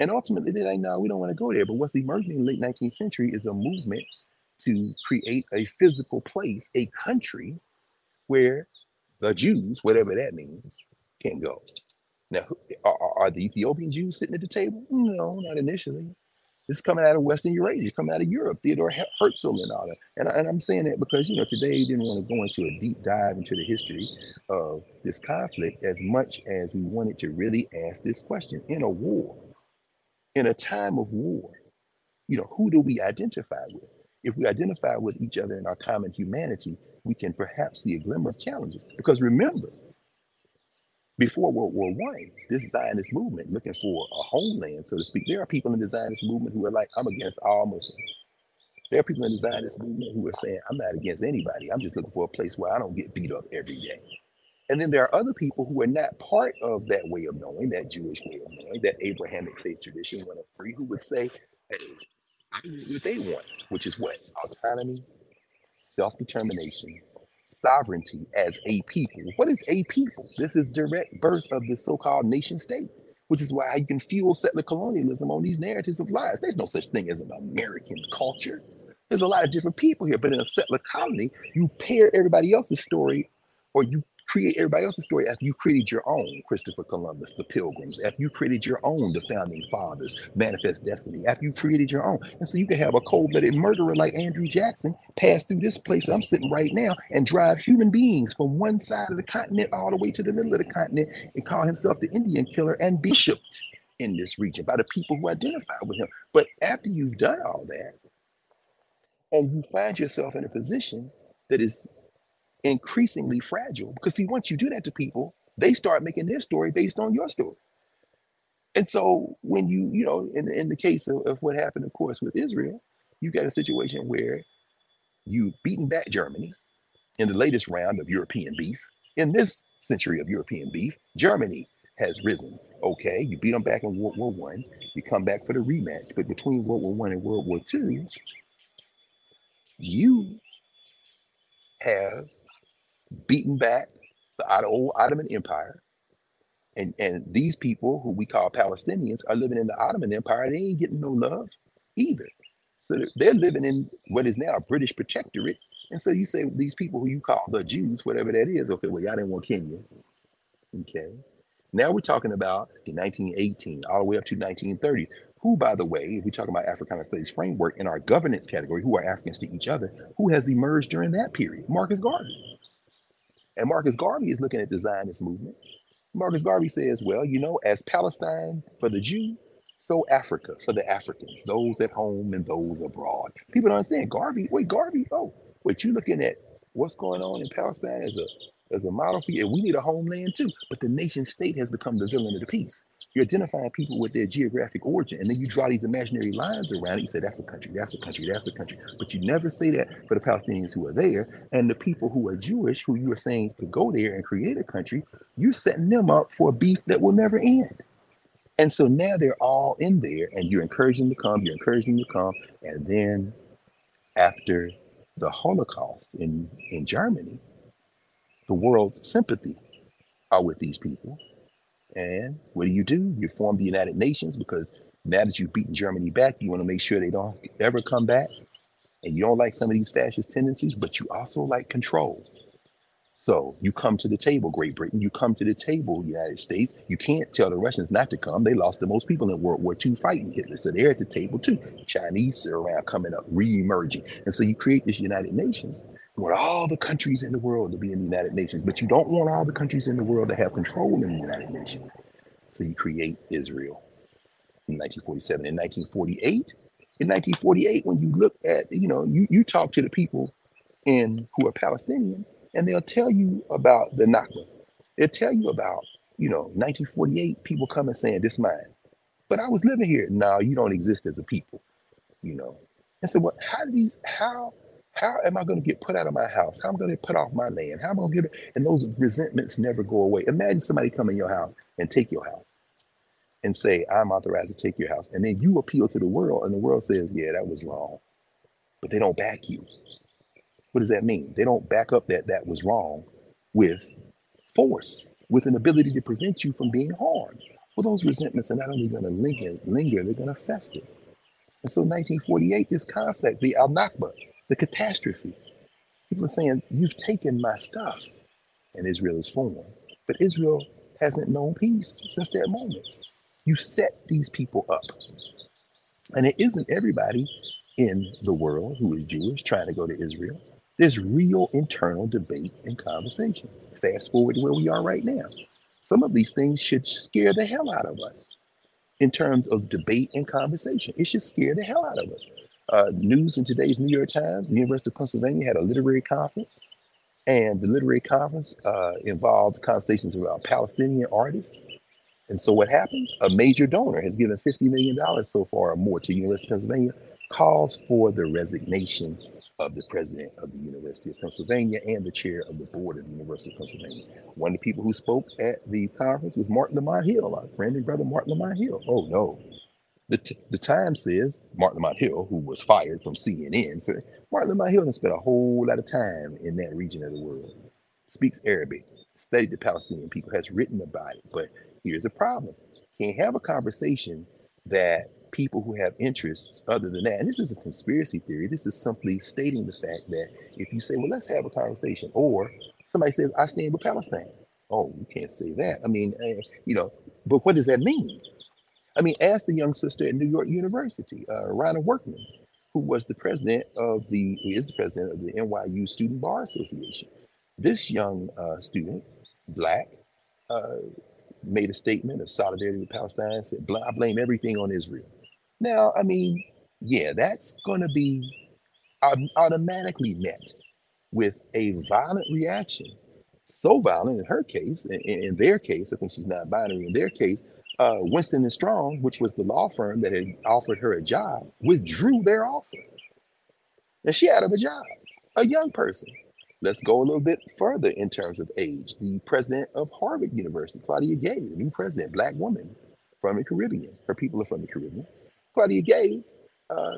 And ultimately, they're like, no, we don't want to go there. But what's emerging in the late 19th century is a movement to create a physical place, a country where the Jews, whatever that means, can go. Now, are, are, the Ethiopian Jews sitting at the table? No, not initially. This is coming out of Western Eurasia, coming out of Europe, Theodore Herzl and all that. And, and I'm saying that because, you know, today didn't want to go into a deep dive into the history of this conflict as much as we wanted to really ask this question. In a war, in a time of war, you know, who do we identify with? If we identify with each other in our common humanity, we can perhaps see a glimmer of challenges. Because remember, before World War One, this Zionist movement looking for a homeland, so to speak. There are people in the Zionist movement who are like, I'm against all Muslims. There are people in the Zionist movement who are saying, I'm not against anybody. I'm just looking for a place where I don't get beat up every day. And then there are other people who are not part of that way of knowing, that Jewish way of knowing, that Abrahamic faith tradition, one of three, who would say, hey, I what they want, which is what? Autonomy, self-determination, sovereignty as a people. What is a people? This is direct birth of the so-called nation state, which is why you can fuel settler colonialism on these narratives of lies. There's no such thing as an American culture. There's a lot of different people here, but in a settler colony, you pair everybody else's story or you create everybody else's story after you created your own Christopher Columbus, the Pilgrims, after you created your own, the Founding Fathers, Manifest Destiny, after you created your own. And so you can have a cold blooded murderer like Andrew Jackson pass through this place I'm sitting right now and drive human beings from one side of the continent all the way to the middle of the continent and call himself the Indian killer and be shipped in this region by the people who identify with him. But after you've done all that, and you find yourself in a position that is increasingly fragile because see once you do that to people they start making their story based on your story. And so when you you know in, in the case of, of what happened of course with israel you got a situation where you beaten back germany in the latest round of european beef. In this century of european beef germany has risen. Okay you beat them back in world war one you come back for the rematch. But between world war one and world war two you have beaten back the old Ottoman Empire. And, and these people who we call Palestinians are living in the Ottoman Empire. They ain't getting no love either. So they're, living in what is now a British protectorate. And so you say these people who you call the Jews, whatever that is, okay, well, y'all didn't want Kenya. Okay. Now we're talking about the 1918 all the way up to 1930s who, by the way, if we talk about Africana Studies framework in our governance category, who are Africans to each other, who has emerged during that period? Marcus Garvey. And Marcus Garvey is looking at the Zionist movement. Marcus Garvey says, well, you know, as Palestine for the Jew, so Africa for the Africans, those at home and those abroad. People don't understand. Garvey, wait, Garvey, oh, wait, you looking at what's going on in Palestine as a as a model for you. And we need a homeland too. But the nation state has become the villain of the piece. You're identifying people with their geographic origin, and then you draw these imaginary lines around it. You say, that's a country, that's a country, that's a country. But you never say that for the Palestinians who are there and the people who are Jewish, who you are saying could go there and create a country. You're setting them up for a beef that will never end. And so now they're all in there, and you're encouraging them to come, you're encouraging them to come. And then after the Holocaust in, in Germany, the world's sympathy are with these people. And what do you do? You form the United Nations because now that you've beaten Germany back, you want to make sure they don't ever come back. And you don't like some of these fascist tendencies, but you also like control. So you come to the table, Great Britain. You come to the table, United States. You can't tell the Russians not to come. They lost the most people in World War II fighting Hitler. So they're at the table too. Chinese are around coming up, re-emerging. And so you create this United Nations. Want all the countries in the world to be in the United Nations, but you don't want all the countries in the world to have control in the United Nations. So you create Israel in 1947. In 1948, in 1948, when you look at, you know, you, you talk to the people in who are Palestinian, and they'll tell you about the Nakba. They'll tell you about, you know, 1948, people coming saying, this mine. But I was living here. No, you don't exist as a people, you know. And so what how do these how how am I going to get put out of my house? How am I going to put off my land? How am I going to get it? And those resentments never go away. Imagine somebody come in your house and take your house and say, I'm authorized to take your house. And then you appeal to the world, and the world says, Yeah, that was wrong. But they don't back you. What does that mean? They don't back up that that was wrong with force, with an ability to prevent you from being harmed. Well, those resentments are not only going to linger, linger, they're going to fester. And so 1948, this conflict, the Al Nakba, the catastrophe. People are saying, You've taken my stuff. And Israel is formed. But Israel hasn't known peace since that moment. You set these people up. And it isn't everybody in the world who is Jewish trying to go to Israel. There's real internal debate and conversation. Fast forward to where we are right now. Some of these things should scare the hell out of us in terms of debate and conversation. It should scare the hell out of us. Uh, news in today's New York Times, the University of Pennsylvania had a literary conference, And the literary conference uh, involved conversations about Palestinian artists. And so what happens? A major donor has given $50 million so far or more to University of Pennsylvania, calls for the resignation of the president of the University of Pennsylvania and the chair of the board of the University of Pennsylvania. One of the people who spoke at the conference was Marc Lamont Hill, our friend and brother Marc Lamont Hill. Oh no. The, t- the Times says Marc Lamont Hill, who was fired from CNN, for, Marc Lamont Hill has spent a whole lot of time in that region of the world, speaks Arabic, studied the Palestinian people, has written about it. But here's a problem. Can't have a conversation that people who have interests other than that. And this is a conspiracy theory. This is simply stating the fact that if you say, well, let's have a conversation, or somebody says, I stand with Palestine. Oh, you can't say that. I mean, uh, you know, but what does that mean? I mean, ask the young sister at New York University, uh, Rana Workman, who was the president of the, who is the president of the NYU Student Bar Association. This young uh, student, black, uh, made a statement of solidarity with Palestine, said, I blame everything on Israel. Now, I mean, yeah, that's going to be automatically met with a violent reaction. So violent in her case, in, in their case, I think she's not binary. In their case, uh, Winston and Strawn, which was the law firm that had offered her a job, withdrew their offer. And she had a job, a young person. Let's go a little bit further in terms of age. The president of Harvard University, Claudia Gay, the new president, black woman from the Caribbean. Her people are from the Caribbean. Claudia Gay uh,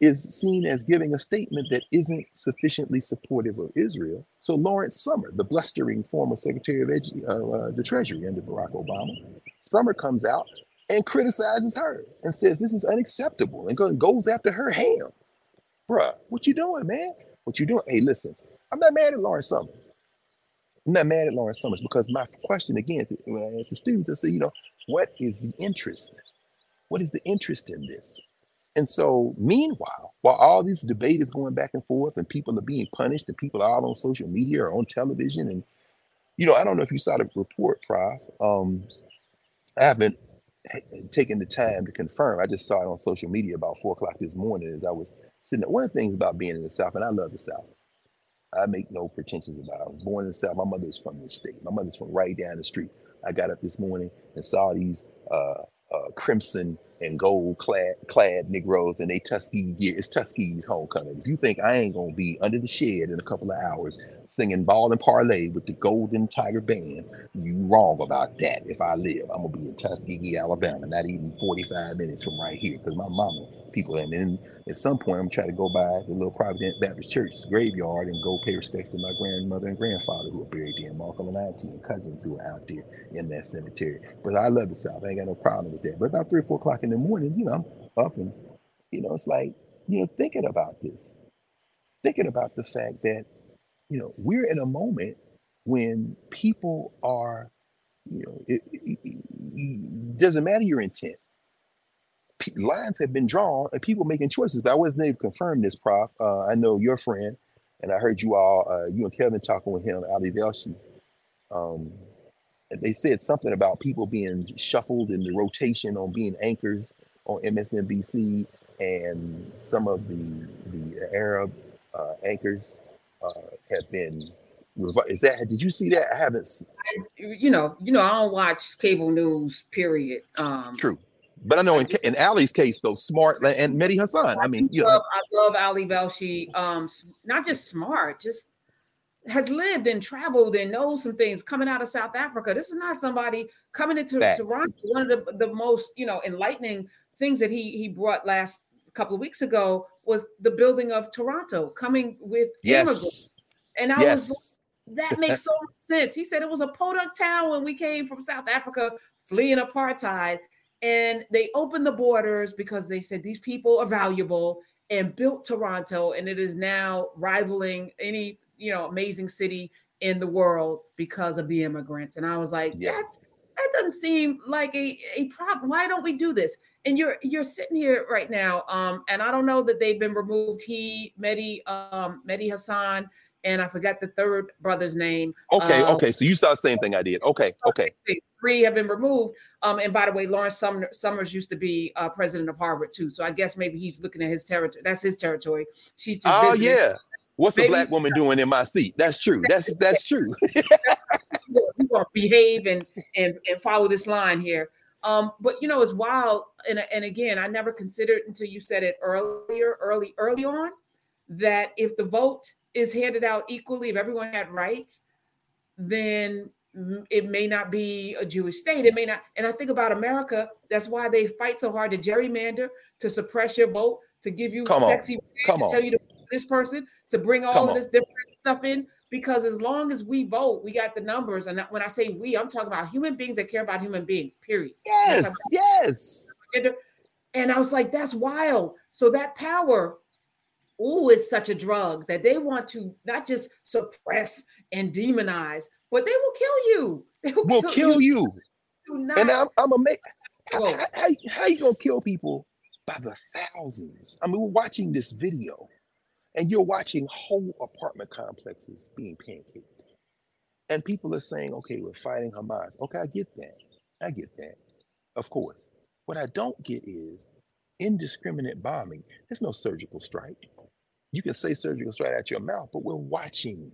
is seen as giving a statement that isn't sufficiently supportive of Israel. So Lawrence Summer, the blustering former Secretary of Edu- uh, the Treasury under Barack Obama, Summer comes out and criticizes her and says this is unacceptable and goes after her ham. Bruh, what you doing, man? What you doing? Hey, listen, I'm not mad at Lawrence Summers. I'm not mad at Lawrence Summers because my question again, when I ask the students, I say, you know, what is the interest? What is the interest in this? And so, meanwhile, while all this debate is going back and forth and people are being punished and people are all on social media or on television, and you know, I don't know if you saw the report, Prof. Um, I haven't taken the time to confirm. I just saw it on social media about four o'clock this morning as I was sitting there. One of the things about being in the South, and I love the South, I make no pretensions about it. I was born in the South. My mother is from the state. My mother's from right down the street. I got up this morning and saw these uh, uh, crimson and gold clad clad Negroes and they Tuskegee gear. It's Tuskegee's homecoming. If you think I ain't gonna be under the shed in a couple of hours singing ball and parlay with the Golden Tiger Band, you wrong about that. If I live, I'm gonna be in Tuskegee, Alabama, not even 45 minutes from right here, because my mama people. And then at some point, I'm trying to go by the little Providence Baptist Church graveyard and go pay respects to my grandmother and grandfather who are buried there, and Marco and auntie and cousins who are out there in that cemetery. But I love the South. I ain't got no problem with that. But about three or four o'clock in the morning, you know, I'm up and, you know, it's like, you know, thinking about this, thinking about the fact that, you know, we're in a moment when people are, you know, it, it, it doesn't matter your intent lines have been drawn and people making choices. But I wasn't able to confirm this, Prof. Uh, I know your friend, and I heard you all, uh, you and Kevin talking with him, Ali Velshi. Um, they said something about people being shuffled in the rotation on being anchors on MSNBC, and some of the the Arab uh, anchors uh, have been. Is that? Did you see that? I haven't. You know, you know, I don't watch cable news. Period. Um, True. But I know in, in Ali's case, though, smart and Mehdi Hasan. I mean, you love, know, I love Ali Velshi. Um, not just smart, just has lived and traveled and knows some things coming out of South Africa. This is not somebody coming into Toronto. One of the, the most, you know, enlightening things that he he brought last couple of weeks ago was the building of Toronto, coming with yes. immigrants. And I yes. was that makes so much sense. He said it was a podunk town when we came from South Africa fleeing apartheid and they opened the borders because they said these people are valuable and built Toronto and it is now rivaling any you know amazing city in the world because of the immigrants. And I was like yes. that's that doesn't seem like a, a problem why don't we do this? And you're you're sitting here right now um and I don't know that they've been removed. He Mehdi um Mehdi Hasan and I forgot the third brother's name. Okay, um, okay. So you saw the same thing I did. Okay, okay. Three have been removed. Um, and by the way, Lawrence Sumner, Summers used to be uh, president of Harvard too. So I guess maybe he's looking at his territory. That's his territory. She's just oh yeah. What's Maybe, a black woman doing in my seat? That's true. That's that's true. we want to behave and, and and follow this line here. Um, but you know, it's wild. And, and again, I never considered until you said it earlier, early, early on, that if the vote is handed out equally, if everyone had rights, then it may not be a Jewish state. It may not. And I think about America. That's why they fight so hard to gerrymander, to suppress your vote, to give you Come sexy, Come to on. tell you to this person, to bring all Come of this different stuff in because as long as we vote, we got the numbers. And when I say we, I'm talking about human beings that care about human beings, period. Yes, yes. And I was like, that's wild. So that power, oh, is such a drug that they want to not just suppress and demonize, but they will kill you. They will, will kill, kill, you. you. And I'm, I'm a make. How, how, how you gonna kill people by the thousands? I mean, we're watching this video and you're watching whole apartment complexes being pancaked. And people are saying, okay, we're fighting Hamas. Okay, I get that. I get that. Of course. What I don't get is indiscriminate bombing. There's no surgical strike. You can say surgical strike out your mouth, but we're watching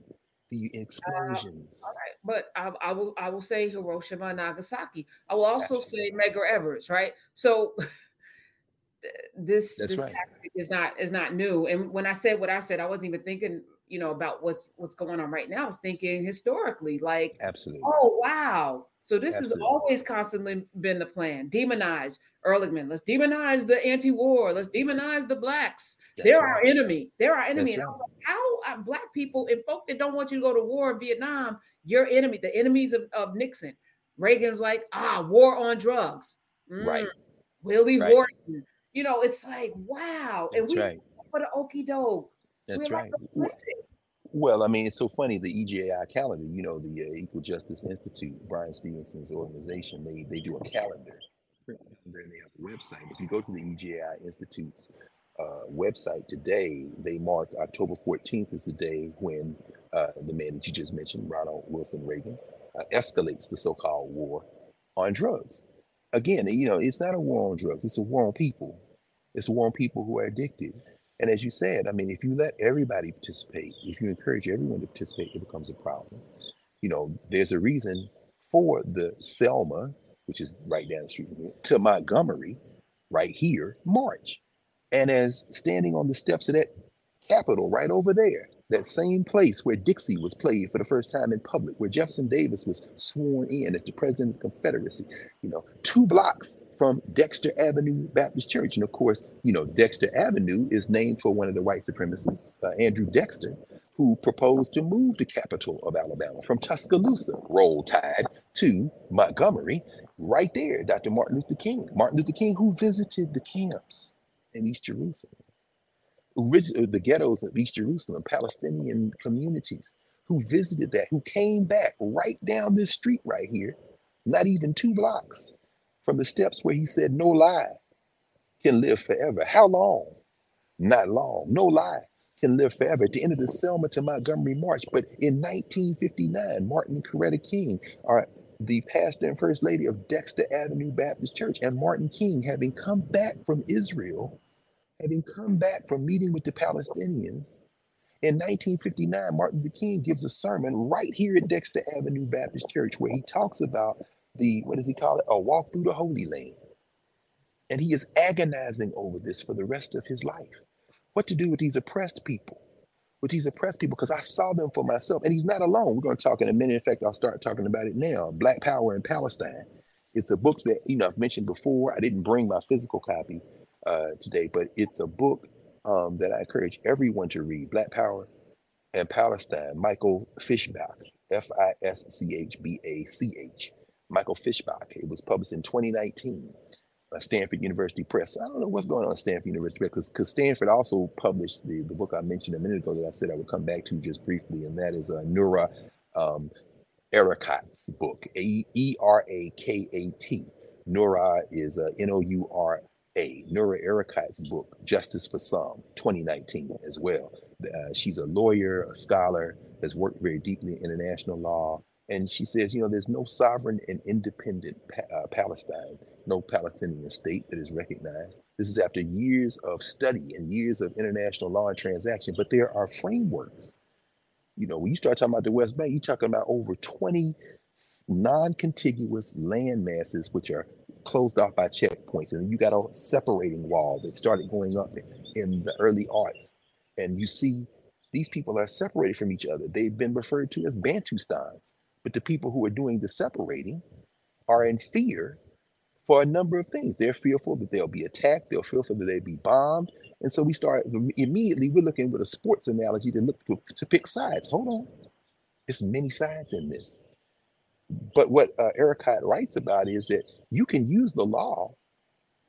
the explosions. Uh, all right, but I, I, will I will say Hiroshima and Nagasaki. I will also Absolutely. say Medgar Evers, right? So this That's this right. tactic is not is not new. And when I said what I said, I wasn't even thinking, you know, about what's what's going on right now. I was thinking historically, like, absolutely. Oh wow! So this absolutely. has always constantly been the plan: demonize Ehrlichman. Let's demonize the anti-war. Let's demonize the blacks. That's They're right. our enemy. They're our enemy. Right. Like, how are black people and folk that don't want you to go to war in Vietnam, your enemy, the enemies of, of Nixon. Reagan's like, ah, war on drugs. Mm. Right. Willie right. Horton you know, it's like wow, That's and we right. for the okie doke. That's We're right. Like, well, I mean, it's so funny. The EJI calendar, you know, the uh, Equal Justice Institute, Bryan Stevenson's organization, they they do a calendar, and they have a website. If you go to the EJI Institute's uh, website today, they mark October 14th as the day when uh, the man that you just mentioned, Ronald Wilson Reagan, uh, escalates the so-called war on drugs again, you know, it's not a war on drugs, it's a war on people. It's a war on people who are addicted. And as you said, I mean, if you let everybody participate, if you encourage everyone to participate, it becomes a problem. You know, there's a reason for the Selma, which is right down the street from here, to Montgomery, right here, march. And as standing on the steps of that Capitol right over there, that same place where Dixie was played for the first time in public, where Jefferson Davis was sworn in as the president of the Confederacy, you know, two blocks from Dexter Avenue Baptist Church. And of course, you know, Dexter Avenue is named for one of the white supremacists, uh, Andrew Dexter, who proposed to move the capital of Alabama from Tuscaloosa, roll tide, to Montgomery, right there, Dr. Martin Luther King. Martin Luther King, who visited the camps in East Jerusalem original, uh, the ghettos of East Jerusalem, Palestinian communities who visited that, who came back right down this street right here, not even two blocks from the steps where he said, No lie can live forever. How long? Not long. No lie can live forever. At the end of the Selma to Montgomery March. But in 1959, Martin and Coretta King are the pastor and first lady of Dexter Avenue Baptist Church, and Martin King, having come back from Israel, having come back from meeting with the Palestinians, in 1959, Martin Luther King gives a sermon right here at Dexter Avenue Baptist Church where he talks about the, what does he call it? A walk through the Holy Land. And he is agonizing over this for the rest of his life. What to do with these oppressed people? With these oppressed people, because I saw them for myself. And he's not alone. We're going to talk in a minute. In fact, I'll start talking about it now. Black Power in Palestine. It's a book that, you know, I've mentioned before. I didn't bring my physical copy uh, today, but it's a book um, that I encourage everyone to read Black Power and Palestine, Michael Fischbach, F I S C H B A C H. Michael Fischbach. It was published in 2019 by Stanford University Press. I don't know what's going on at Stanford University because because Stanford also published the, the book I mentioned a minute ago that I said I would come back to just briefly, and that is a uh, Noura um, book, A E R A K A T. Noura is uh, N O U R a Noura Erakat's book, Justice for Some, 2019 as well. Uh, she's a lawyer, a scholar, has worked very deeply in international law. And she says, you know, there's no sovereign and independent pa- uh, Palestine no Palestinian state that is recognized. This is after years of study and years of international law and transaction, but there are frameworks. You know, when you start talking about the West Bank, you're talking about over 20 non-contiguous land masses which are closed off by checkpoints. And you got a separating wall that started going up in the early arts. And you see these people are separated from each other. They've been referred to as Bantustans. But the people who are doing the separating are in fear for a number of things. They're fearful that they'll be attacked, they're fearful that they'll be bombed. And so we start immediately, we're looking with a sports analogy to look to, to pick sides. Hold on. There's many sides in this. But what uh, Erakat writes about is that you can use the law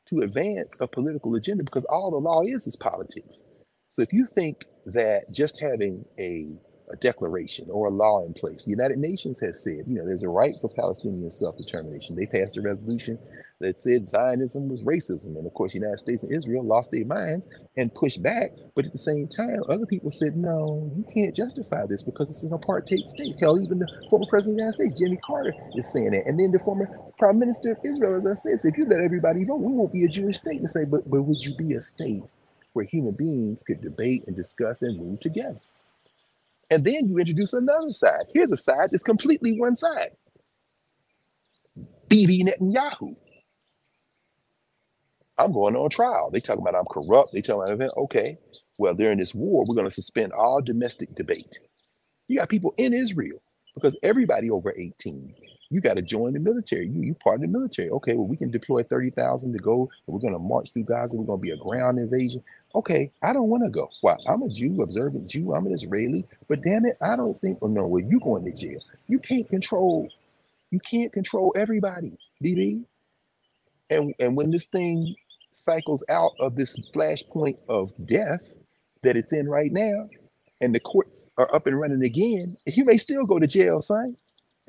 to advance a political agenda because all the law is is politics. So if you think that just having a a declaration or a law in place. The United Nations has said, you know, there's a right for Palestinian self-determination. They passed a resolution that said Zionism was racism. And of course, the United States and Israel lost their minds and pushed back. But at the same time, other people said, no, you can't justify this because it's an apartheid state. Hell, even the former president of the United States, Jimmy Carter, is saying that. And then the former prime minister of Israel, as I said, said, if you let everybody vote, we won't be a Jewish state. And say, but, but would you be a state where human beings could debate and discuss and move together? And then you introduce another side. Here's a side that's completely one side. Bibi Netanyahu. I'm going on trial. They talk about I'm corrupt. They tell me, okay, well, during this war, we're going to suspend all domestic debate. You got people in Israel because everybody over 18 you got to join the military. You you part of the military. Okay, well we can deploy thirty thousand to go. we're going to march through Gaza. We're going to be a ground invasion. Okay, I don't want to go. Why? I'm a Jew, observant Jew. I'm an Israeli. But damn it, I don't think. Oh no, well you going to jail. You can't control. You can't control everybody, Bibi. And and when this thing cycles out of this flashpoint of death that it's in right now, and the courts are up and running again, you may still go to jail, son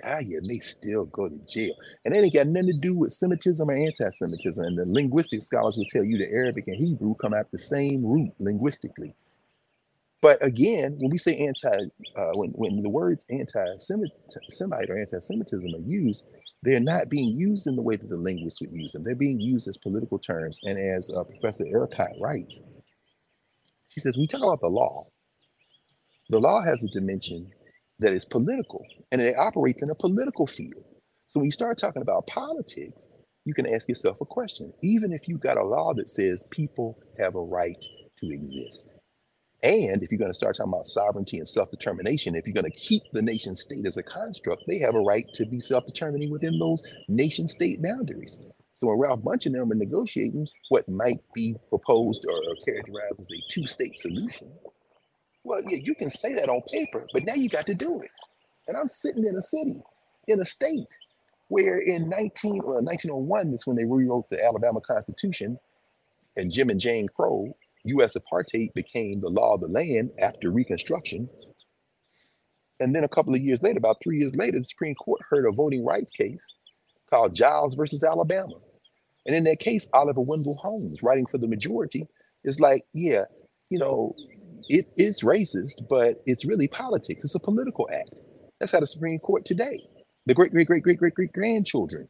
ah, yeah, they still go to jail. And that ain't got nothing to do with Semitism or anti-Semitism. And the linguistic scholars will tell you that Arabic and Hebrew come out the same root linguistically. But again, when we say anti, uh, when, when the words anti-Semite or anti-Semitism are used, they're not being used in the way that the linguists would use them. They're being used as political terms. And as uh, Professor Erakat writes, she says, we talk about the law. The law has a dimension that is political and it operates in a political field. So when you start talking about politics, you can ask yourself a question. Even if you got a law that says people have a right to exist, and if you're going to start talking about sovereignty and self determination, if you're going to keep the nation state as a construct, they have a right to be self determining within those nation state boundaries. So when Ralph Bunche and them are negotiating what might be proposed or characterized as a two state solution, well, yeah, you can say that on paper, but now you got to do it. And I'm sitting in a city, in a state where in 19 or 1901 that's when they rewrote the Alabama Constitution, and Jim and Jane Crow, U.S. apartheid became the law of the land after Reconstruction. And then a couple of years later, about three years later, the Supreme Court heard a voting rights case called Giles versus Alabama. And in that case, Oliver Wendell Holmes, writing for the majority, is like, yeah, you know, it, it's racist, but it's really politics. It's a political act. That's how the Supreme Court today, the great, great, great, great, great, great grandchildren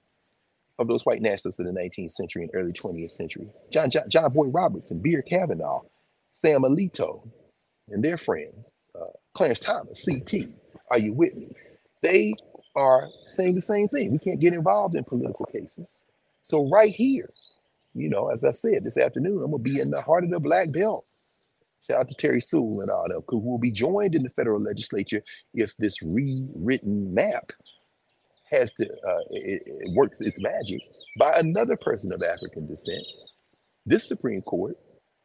of those white nationalists of the 19th century and early 20th century, John, John, John Roberts and Beer Kavanaugh, Sam Alito, and their friends, uh, Clarence Thomas, CT, are you with me? They are saying the same thing. We can't get involved in political cases. So right here, you know, as I said this afternoon, I'm gonna be in the heart of the black belt Shout out to Terry Sewell and all of them, who will be joined in the federal legislature if this rewritten map has to uh, it, it works its magic by another person of African descent. This Supreme Court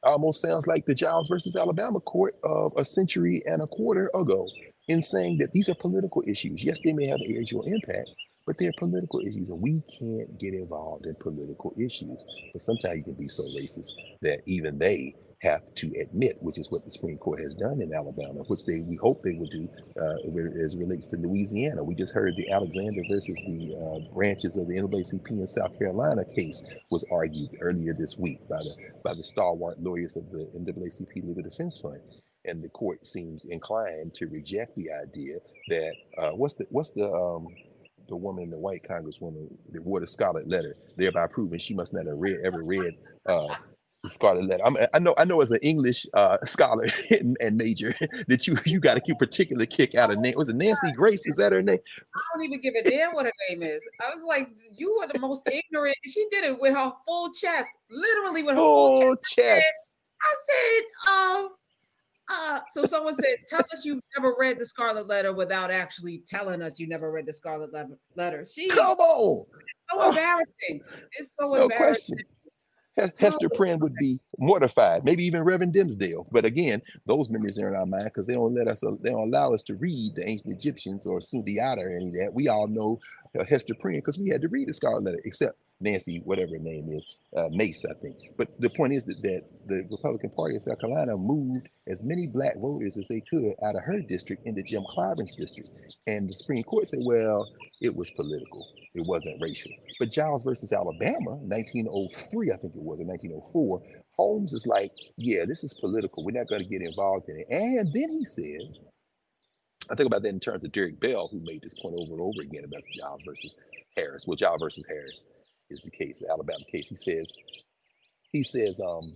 almost sounds like the Giles versus Alabama court of a century and a quarter ago in saying that these are political issues. Yes, they may have an visual impact, but they're political issues, and we can't get involved in political issues. But sometimes you can be so racist that even they have to admit, which is what the Supreme Court has done in Alabama, which they we hope they will do uh, as relates to Louisiana. We just heard the Alexander versus the uh, branches of the NAACP in South Carolina case was argued earlier this week by the by the stalwart lawyers of the NAACP Legal Defense Fund. And the court seems inclined to reject the idea that uh, what's the what's the um, the woman, the white congresswoman, that wore the scarlet letter, thereby proving she must not have read ever read uh, scarlet letter. I'm, i know, I know, as an English uh, scholar and, and, major, that you you got a particular kick out of name. Was it Nancy Grace? Is that her name? I don't even give a damn what her name is. I was like, you are the most ignorant. She did it with her full chest, literally with her full, full chest. chest. I said, um, uh, so someone said, "Tell us you've never read the Scarlet Letter without actually telling us you never read the Scarlet Letter." She come on. It's so embarrassing. It's so no embarrassing. Question. Hester Prynne would be mortified, maybe even Reverend Dimmesdale. But again, those memories are in our mind because they don't let us, they don't allow us to read the ancient Egyptians or Sundiata or any of that. We all know uh, Hester Prynne because we had to read the Scarlet Letter, except Nancy, whatever her name is, uh, Mace, I think. But the point is that, that the Republican Party of South Carolina moved as many black voters as they could out of her district into Jim Clyburn's district. And the Supreme Court said, well, it was political. It wasn't racial. But Giles versus Alabama, 1903, I think it was, or 1904, Holmes is like, yeah, this is political. We're not going to get involved in it. And then he says, I think about that in terms of Derrick Bell, who made this point over and over again about Giles versus Harris. Well, Giles versus Harris is the case, the Alabama case. He says, he says, um,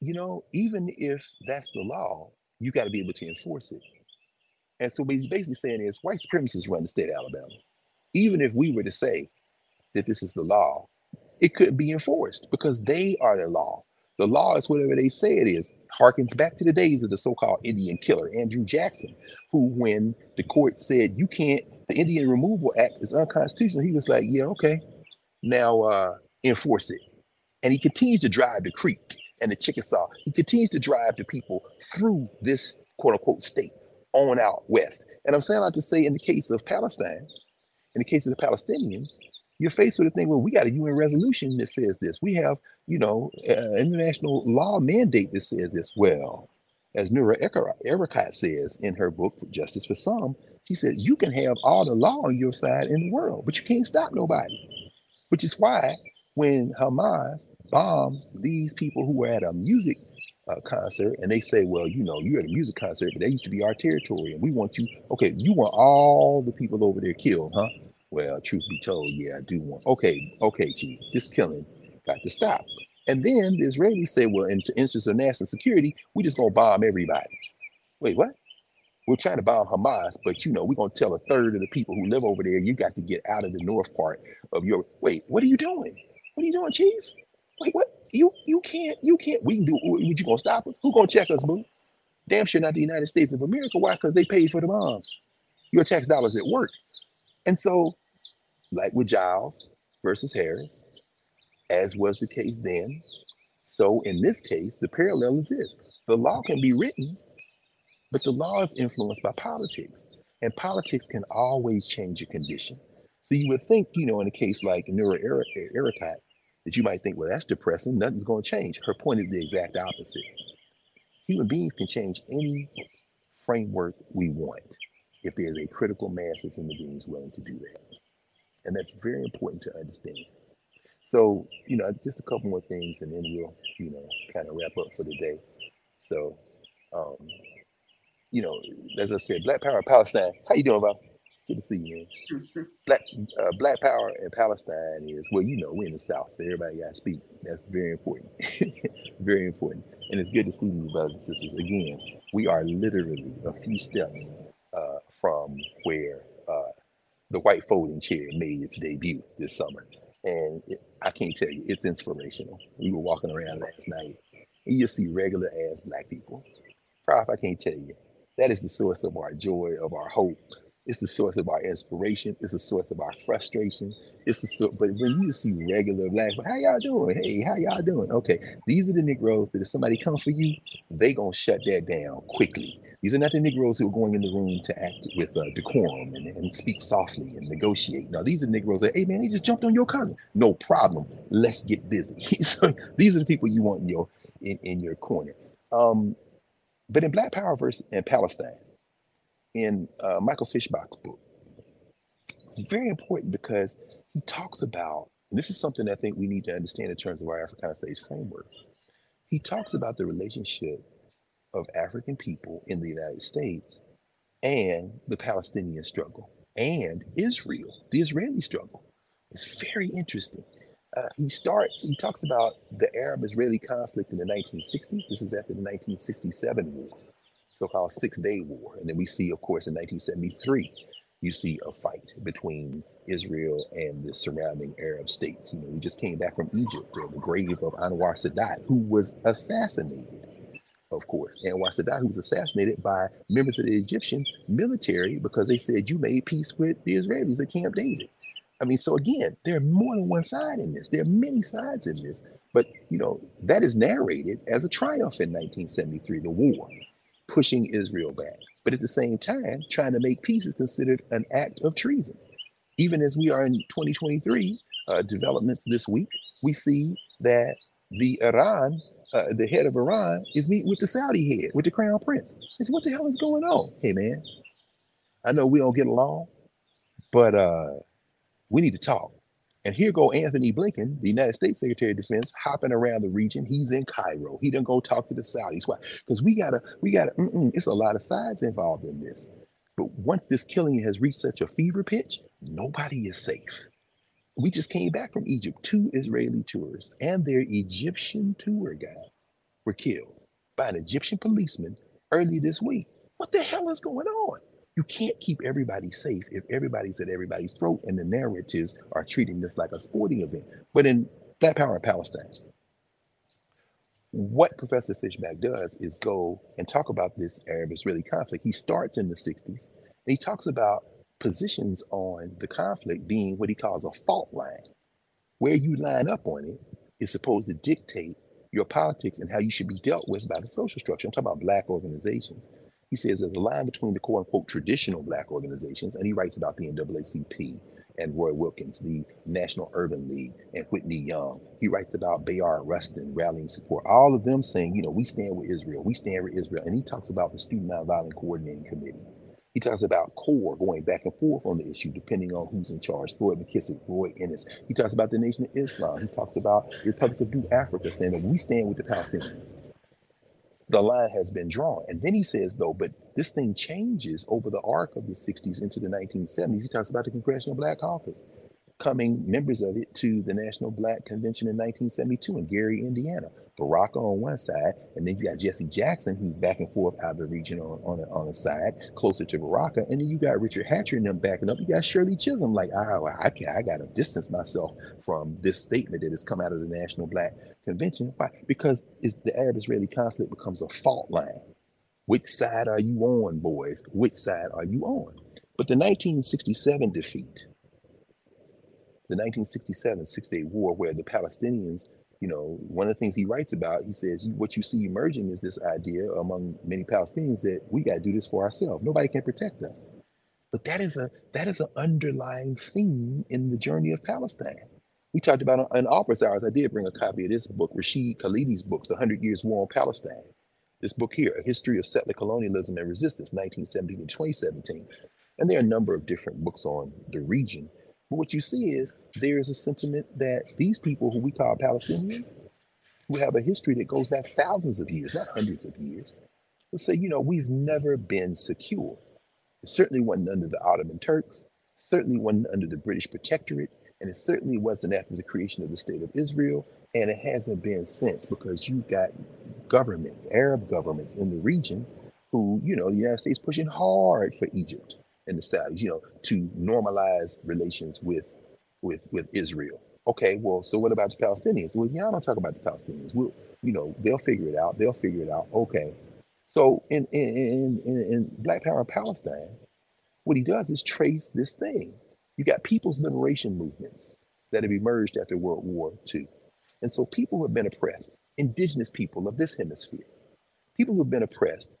you know, even if that's the law, you got to be able to enforce it. And so what he's basically saying is white supremacists run the state of Alabama even if we were to say that this is the law, it couldn't be enforced because they are the law. The law is whatever they say it is. Harkens back to the days of the so-called Indian killer, Andrew Jackson, who, when the court said you can't, the Indian Removal Act is unconstitutional, he was like, yeah, okay, now uh, enforce it. And he continues to drive the Creek and the Chickasaw. He continues to drive the people through this quote unquote state on out west. And I'm saying that to say, in the case of Palestine, in the case of the Palestinians, you're faced with a thing where we got a UN resolution that says this. We have, you know, uh, international law mandate that says this. Well, as Noura Erakat says in her book, Justice for Some, she said, you can have all the law on your side in the world, but you can't stop nobody. Which is why when Hamas bombs these people who were at a music uh, concert and they say, well, you know, you're at a music concert, but that used to be our territory and we want you, okay, you want all the people over there killed, huh? Well, truth be told, yeah, I do want, okay, okay, chief, this killing got to stop. And then the Israelis say, well, in instance of national security, we just gonna bomb everybody. Wait, what? We're trying to bomb Hamas, but you know, we're gonna tell a third of the people who live over there, you got to get out of the north part of your wait, what are you doing? What are you doing, Chief? What? You you can't you can't. We can do. What you gonna stop us? Who gonna check us, boo? Damn sure not the United States of America. Why? Because they paid for the bombs. Your tax dollars at work. And so, like with Giles versus Harris, as was the case then, so in this case, the parallel is this: the law can be written, but the law is influenced by politics, and politics can always change a condition. So you would think, you know, in a case like Noura Erakat, that you might think, well, that's depressing. Nothing's going to change. Her point is the exact opposite. Human beings can change any framework we want if there's a critical mass of human beings willing to do that. And that's very important to understand. So, you know, just a couple more things and then we'll, you know, kind of wrap up for the day. So, um, you know, as I said, Black Power Palestine. How you doing, Bob? Good to see you, man. Black uh, Black Power in Palestine is well, you know, we're in the South, so everybody got to speak. That's very important, very important, and it's good to see you, brothers and sisters. Again, we are literally a few steps uh, from where uh, the white folding chair made its debut this summer, and it, I can't tell you, it's inspirational. We were walking around last night, and you see regular ass black people. Prof, I can't tell you, that is the source of our joy, of our hope, it's the source of our inspiration. It's the source of our frustration. It's the source, but when you see regular black, how y'all doing? Hey, how y'all doing? Okay, these are the Negroes that if somebody come for you, they gonna shut that down quickly. These are not the Negroes who are going in the room to act with uh, decorum and, and speak softly and negotiate. Now, these are Negroes that, hey man, they just jumped on your cousin. No problem. Let's get busy. so these are the people you want in your in, in your corner. Um, but in Black Power versus in Palestine, in uh, Michael Fischbach's book. It's very important because he talks about, this is something I think we need to understand in terms of our Africana Studies framework. He talks about the relationship of African people in the United States and the Palestinian struggle. and Israel, the Israeli struggle. It's very interesting. Uh, he starts, he talks about the Arab Israeli conflict in the 1960s. This is after the 1967 war, so called Six Day War. And then we see, of course, in 1973, you see a fight between Israel and the surrounding Arab states. You know, we just came back from Egypt, the grave of Anwar Sadat, who was assassinated of course. Anwar Sadat, who was assassinated by members of the Egyptian military because they said you made peace with the Israelis at Camp David. I mean, so again, there are more than one side in this. There are many sides in this, but you know that is narrated as a triumph in 1973, the war, pushing Israel back. But at the same time, trying to make peace is considered an act of treason. Even as we are in 2023, uh, developments this week, we see that the Iran uh, the head of Iran is meeting with the Saudi head, with the crown prince. I said, what the hell is going on? Hey, man, I know we don't get along, but uh, we need to talk. And here go Antony Blinken, the United States Secretary of Defense, hopping around the region. He's in Cairo. He didn't go talk to the Saudis. Why? Because we gotta, we gotta. it's a lot of sides involved in this. But once this killing has reached such a fever pitch, nobody is safe. We just came back from Egypt. Two Israeli tourists and their Egyptian tour guide were killed by an Egyptian policeman early this week. What the hell is going on? You can't keep everybody safe if everybody's at everybody's throat and the narratives are treating this like a sporting event. But in Black Power in Palestine, what Professor Fischbach does is go and talk about this Arab Israeli conflict. He starts in the 60s and he talks about positions on the conflict being what he calls a fault line. Where you line up on it is supposed to dictate your politics and how you should be dealt with by the social structure. I'm talking about black organizations. He says there's a line between the quote unquote traditional black organizations, and he writes about the NAACP and Roy Wilkins, the National Urban League, and Whitney Young. He writes about Bayard Rustin rallying support, all of them saying, you know, we stand with Israel, we stand with Israel. And he talks about the Student Nonviolent Coordinating Committee he talks about CORE going back and forth on the issue, depending on who's in charge. Floyd McKissick, Roy Innis. He talks about the Nation of Islam. He talks about the Republic of New Africa, saying that we stand with the Palestinians. The line has been drawn. And then he says, though, but this thing changes over the arc of the 60s into the 1970s. He talks about the Congressional Black Caucus coming members of it to the National Black Convention in 1972 in Gary, Indiana. Baraka on one side, and then you got Jesse Jackson, who's back and forth out of the region on on a, on a side, closer to Baraka, and then you got Richard Hatcher and them backing up. You got Shirley Chisholm, like, oh, I can I got to distance myself from this statement that has come out of the National Black Convention. Why? Because it's the Arab-Israeli conflict becomes a fault line. Which side are you on, boys? Which side are you on? But the 1967 defeat the 1967 Six Day War, where the Palestinians, you know, one of the things he writes about, he says, what you see emerging is this idea among many Palestinians that we got to do this for ourselves. Nobody can protect us. But that is a that is an underlying theme in the journey of Palestine. We talked about in office hours. I did bring a copy of this book, Rashid Khalidi's book, The Hundred Years War on Palestine. This book here, A History of Settler Colonialism and Resistance, 1917 to 2017. And there are a number of different books on the region. But what you see is there is a sentiment that these people who we call Palestinian, who have a history that goes back thousands of years, not hundreds of years, will say, you know, we've never been secure. It certainly wasn't under the Ottoman Turks, certainly wasn't under the British Protectorate, and it certainly wasn't after the creation of the State of Israel, and it hasn't been since because you've got governments, Arab governments in the region who, you know, the United States pushing hard for Egypt and the Saudis, you know, to normalize relations with with with Israel. Okay, well, so what about the Palestinians? Well, y'all don't talk about the Palestinians. We'll, you know, they'll figure it out. They'll figure it out. Okay. So in in in, in Black Power in Palestine, what he does is trace this thing. You got people's liberation movements that have emerged after World War II. And so people have been oppressed, indigenous people of this hemisphere, people who have been oppressed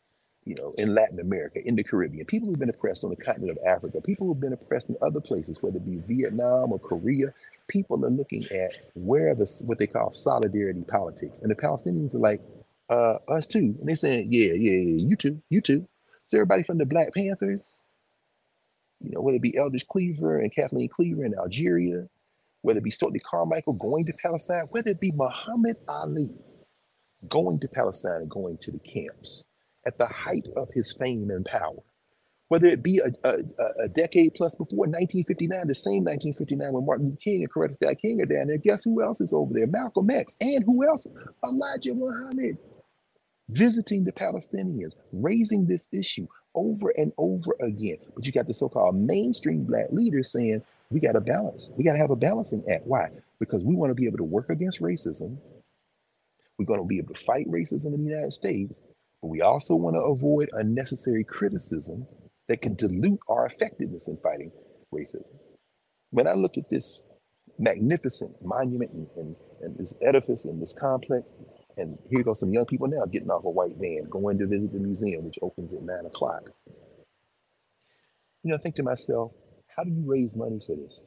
you know, in Latin America, in the Caribbean, people who've been oppressed on the continent of Africa, people who've been oppressed in other places, whether it be Vietnam or Korea, people are looking at where the what they call solidarity politics. And the Palestinians are like, uh, us too. And they're saying, yeah, yeah, yeah, you too, you too. So everybody from the Black Panthers, you know, whether it be Eldridge Cleaver and Kathleen Cleaver in Algeria, whether it be Stokely Carmichael going to Palestine, whether it be Muhammad Ali going to Palestine and going to the camps at the height of his fame and power, whether it be a, a, a decade plus before 1959, the same 1959 when Martin Luther King and Coretta Scott King are down there. Guess who else is over there? Malcolm X. And who else? Elijah Muhammad. Visiting the Palestinians, raising this issue over and over again. But you got the so called mainstream black leaders saying, we got to balance. We got to have a balancing act. Why? Because we want to be able to work against racism. We're going to be able to fight racism in the United States, but we also want to avoid unnecessary criticism that can dilute our effectiveness in fighting racism. When I look at this magnificent monument and, and, and this edifice and this complex, and here goes some young people now getting off a white van, going to visit the museum, which opens at nine o'clock. You know, I think to myself, how do you raise money for this?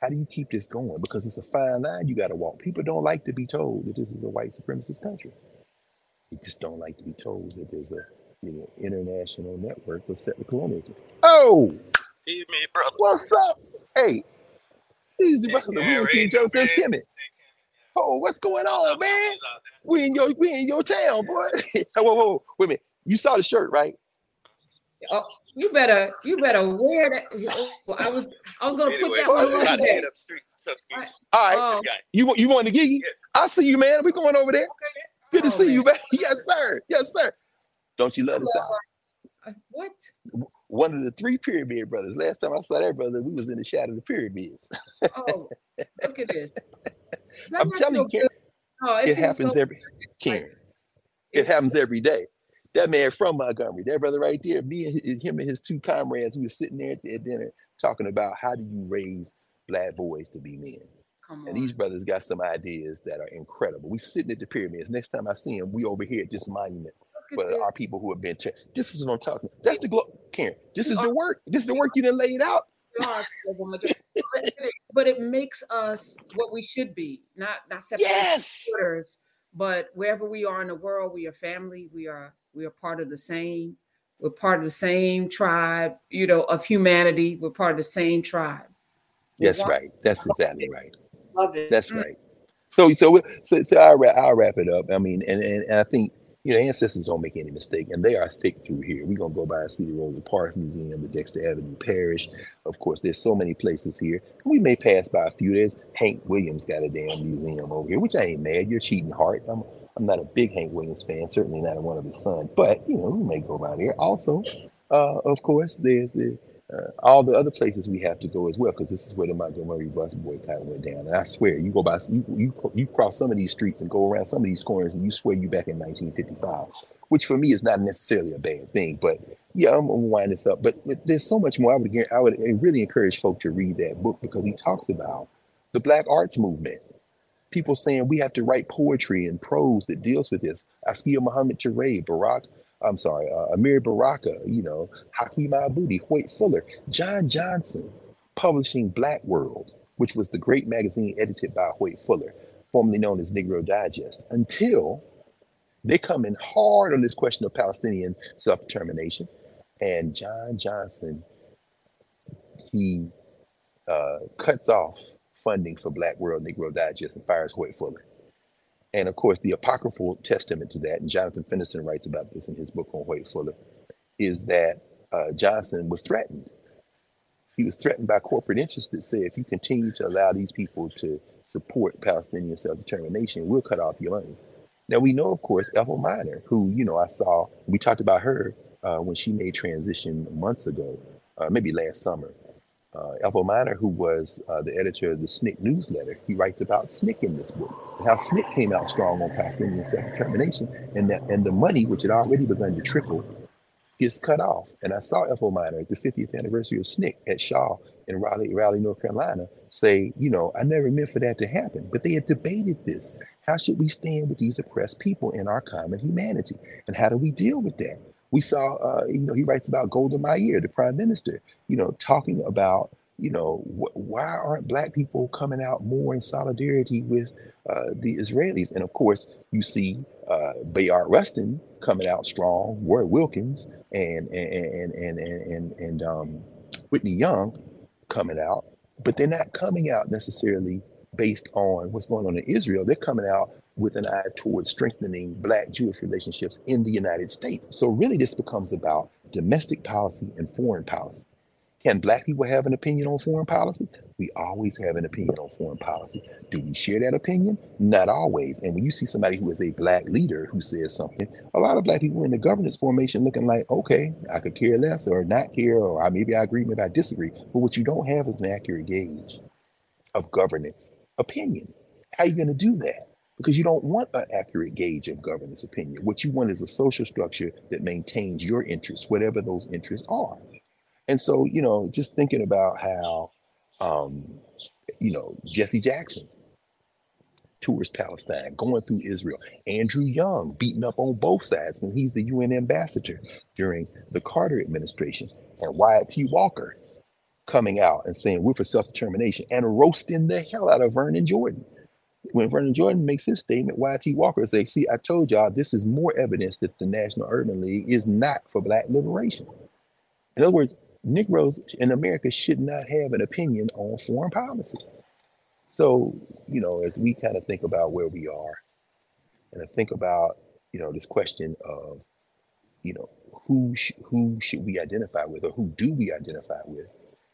How do you keep this going? Because it's a fine line you got to walk. People don't like to be told that this is a white supremacist country. They just don't like to be told that there's a you know, international network of settler colonialism. Oh, Hey, me, brother. what's up? Hey, these Yeah, brother. We seen raise Joe since hand. Kemet. Oh, what's going What's on, up, man? brothers out there? We in your we in your town, boy. whoa, whoa, whoa, wait a minute. You saw the shirt, right? Oh, you better, you better wear that. Oh, I was, I was gonna put that one well, on got to today. head up street. All right. Oh, You want you want to giggy? I see you, man. We going over there. Okay, Good to Oh, see you, man. man. Yes, sir. Yes, sir. Don't you love the South? I- what? One of the three pyramid brothers. Last time I saw that brother, we was in the shadow of the pyramids. Oh, look at this. I'm telling you, good. Oh, it happens so every Karen. It happens every day. That man from Montgomery, that brother right there, me and him and his two comrades, we were sitting there at, at dinner talking about how do you raise black boys to be men. And these brothers got some ideas that are incredible. We sitting at the pyramids. Next time I see them, we over here at this monument for this. our people who have been. Tra- this is what I'm talking. That's the glo- Karen. This is the work. This is the work you done laid out. We are but, it, but it makes us what we should be, not not separate Yes. borders, but wherever we are in the world, we are family. We are we are part of the same. We're part of the same tribe, you know, of humanity. We're part of the same tribe. We That's want- right. That's exactly right. Love it. That's Mm. right. So so so, so I'll, wrap, I'll wrap it up. I mean, and, and, and I think you know ancestors don't make any mistake, and they are thick through here. We're gonna go by the City Rosa Parks Museum, the Dexter Avenue Parish. Of course, there's so many places here. We may pass by a few. There's Hank Williams got a damn museum over here, which I ain't mad. You're cheating heart. I'm I'm not a big Hank Williams fan, certainly not one of his sons, but you know we may go by there. Also, uh, of course, there's the uh, all the other places we have to go as well, because this is where the Montgomery bus boycott went down. And I swear, you go by, you, you you cross some of these streets and go around some of these corners, and you swear you back in 1955, which for me is not necessarily a bad thing. But yeah, I'm gonna wind this up. But, but there's so much more. I would I would really encourage folk to read that book because he talks about the Black Arts Movement. People saying we have to write poetry and prose that deals with this. Askia Muhammad Touré, Barack I'm sorry, uh, Amiri Baraka, you know, Haki Madhubuti, Hoyt Fuller, John Johnson, publishing Black World, which was the great magazine edited by Hoyt Fuller, formerly known as Negro Digest, until they come in hard on this question of Palestinian self-determination. And John Johnson, he uh, cuts off funding for Black World Negro Digest and fires Hoyt Fuller. And of course, the apocryphal testament to that, and Jonathan Fenderson writes about this in his book on Hoyt Fuller, is that uh, Johnson was threatened. He was threatened by corporate interests that said, if you continue to allow these people to support Palestinian self-determination, we'll cut off your money. Now we know, of course, Ethel Minor, who you know I saw. We talked about her uh, when she made transition months ago, uh, maybe last summer. Uh, Ethel Minor, who was uh, the editor of the SNCC newsletter, he writes about SNCC in this book, how SNCC came out strong on Palestinian self-determination, and that and the money, which had already begun to trickle, gets cut off. And I saw Ethel Minor at the 50th anniversary of SNCC at Shaw in Raleigh, Raleigh, North Carolina, say, you know, I never meant for that to happen. But they had debated this. How should we stand with these oppressed people in our common humanity? And how do we deal with that? We saw, uh, you know, he writes about Golda Meir, the prime minister, you know, talking about, you know, wh- why aren't black people coming out more in solidarity with uh, the Israelis? And of course, you see uh, Bayard Rustin coming out strong, Roy Wilkins, and and and and and, and, and um, Whitney Young coming out, but they're not coming out necessarily based on what's going on in Israel. They're coming out with an eye towards strengthening Black Jewish relationships in the United States. So really, this becomes about domestic policy and foreign policy. Can black people have an opinion on foreign policy? We always have an opinion on foreign policy. Do we share that opinion? Not always. And when you see somebody who is a black leader who says something, a lot of black people in the governance formation looking like, okay, I could care less or not care, or I, maybe I agree, maybe I disagree. But what you don't have is an accurate gauge of governance opinion. How are you going to do that? Because you don't want an accurate gauge of governance opinion. What you want is a social structure that maintains your interests, whatever those interests are. And so, you know, just thinking about how, um, you know, Jesse Jackson tours Palestine, going through Israel. Andrew Young beaten up on both sides when he's the UN ambassador during the Carter administration, and Wyatt T. Walker coming out and saying we're for self-determination and roasting the hell out of Vernon Jordan. When Vernon Jordan makes his statement, YT Walker says, see, I told y'all this is more evidence that the National Urban League is not for black liberation. In other words, Negroes in America should not have an opinion on foreign policy. So, you know, as we kind of think about where we are and I think about, you know, this question of, you know, who sh- who should we identify with or who do we identify with?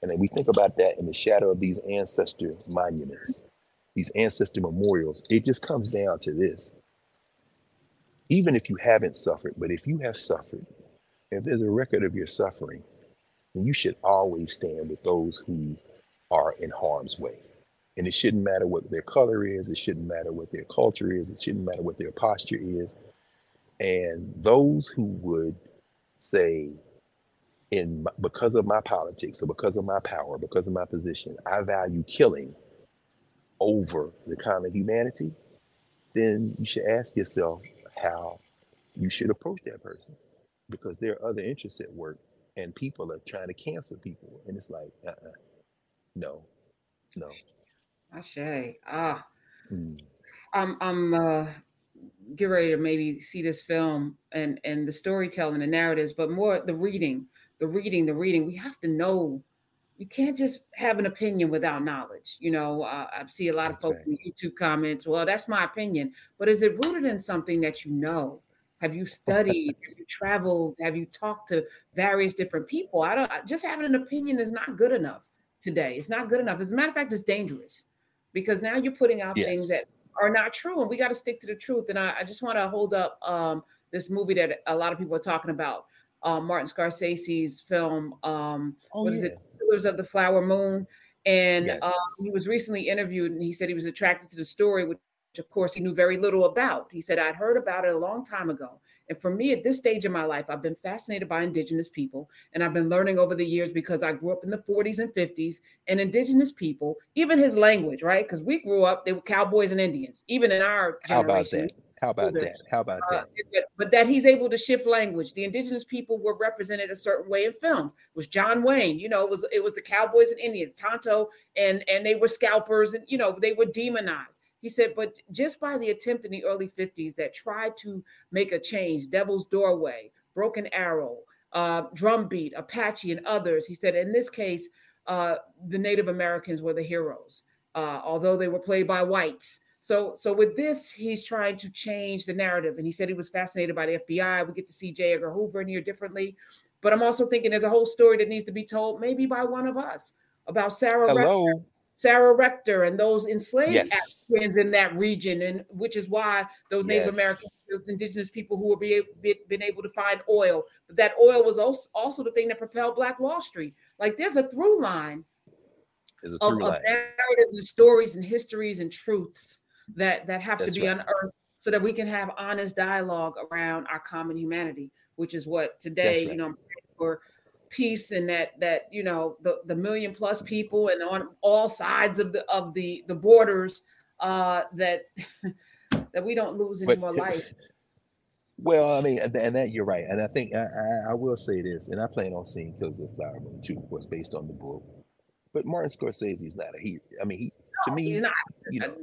And then we think about that in the shadow of these ancestor monuments, these ancestor memorials. It just comes down to this. Even if you haven't suffered, but if you have suffered, if there's a record of your suffering, then you should always stand with those who are in harm's way. And it shouldn't matter what their color is, it shouldn't matter what their culture is, it shouldn't matter what their posture is. And those who would say, in because of my politics or because of my power, because of my position, I value killing over the common humanity, then you should ask yourself how you should approach that person because there are other interests at work and people are trying to cancel people. And it's like, uh-uh, no, no. I say, Ah. Mm. I'm I'm uh get ready to maybe see this film and and the storytelling, the narratives, but more the reading, the reading, the reading. We have to know. You can't just have an opinion without knowledge. You know, uh, I see a lot that's of folks right. in YouTube comments. Well, that's my opinion, but is it rooted in something that you know? Have you studied? have you traveled? Have you talked to various different people? I don't just having an opinion is not good enough today. It's not good enough. As a matter of fact, it's dangerous because now you're putting out yes. things that are not true, and we got to stick to the truth. And I, I just want to hold up um, this movie that a lot of people are talking about, um, Martin Scorsese's film. Um, oh, what yeah. is it? Killers of the Flower Moon. And yes. um, he was recently interviewed, and he said he was attracted to the story, which of course he knew very little about. He said, I'd heard about it a long time ago. And for me, at this stage in my life, I've been fascinated by Indigenous people. And I've been learning over the years because I grew up in the 40s and 50s, and Indigenous people, even his language, right? Because we grew up, they were cowboys and Indians, even in our generation. How about that? How about that? How about uh, that? But that he's able to shift language. The indigenous people were represented a certain way in film. It was John Wayne, you know, it was it was the cowboys and Indians, Tonto, and and they were scalpers, and you know, they were demonized. He said, but just by the attempt in the early 50s that tried to make a change, Devil's Doorway, Broken Arrow, uh, Drumbeat, Apache, and others, he said, in this case, uh, the Native Americans were the heroes, uh, although they were played by whites. So, so with this, he's trying to change the narrative. And he said he was fascinated by the FBI. We get to see J. Edgar Hoover in here differently. But I'm also thinking there's a whole story that needs to be told, maybe by one of us, about Sarah. Hello. Rector Sarah Rector and those enslaved yes. Africans in that region, and which is why those Native yes. American indigenous people who were be, be, been able to find oil, but that oil was also, also the thing that propelled Black Wall Street. Like there's a through line, a through of, line. of narratives and stories and histories and truths that that have That's to be right. unearthed so that we can have honest dialogue around our common humanity, which is what today, right. you know, for peace and that that you know the the million plus people and on all sides of the of the the borders uh that that we don't lose any but, more life well i mean and that you're right and i think I, I, I will say this and i plan on seeing Killers of Flower Moon too was based on the book but martin scorsese is not a hero i mean he to no, me you know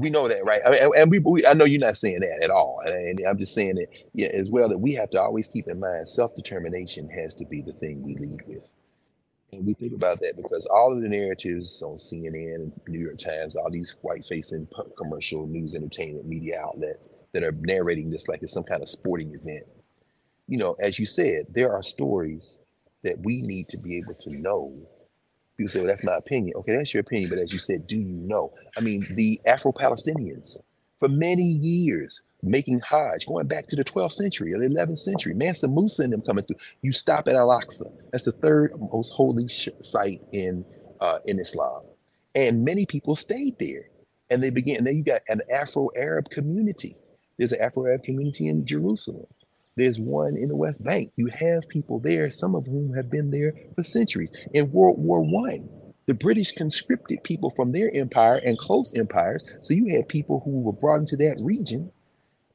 we know that, right? I mean, and we, we, I know you're not saying that at all, and, I'm just saying that, yeah, as well that we have to always keep in mind self determination has to be the thing we lead with, and we think about that because all of the narratives on CNN, New York Times, all these white-facing commercial news, entertainment, media outlets that are narrating this like it's some kind of sporting event, you know, as you said, there are stories that we need to be able to know. People say, well, that's my opinion. Okay, that's your opinion. But as you said, do you know? I mean, the Afro Palestinians, for many years, making Hajj, going back to the 12th century or the 11th century, Mansa Musa and them coming through. You stop at Al Aqsa. That's the third most holy sh- site in uh, in Islam. And many people stayed there. And they began, and then you got an Afro Arab community. There's an Afro Arab community in Jerusalem. There's one in the West Bank. You have people there, some of whom have been there for centuries. In World War One, the British conscripted people from their empire and close empires. So you had people who were brought into that region,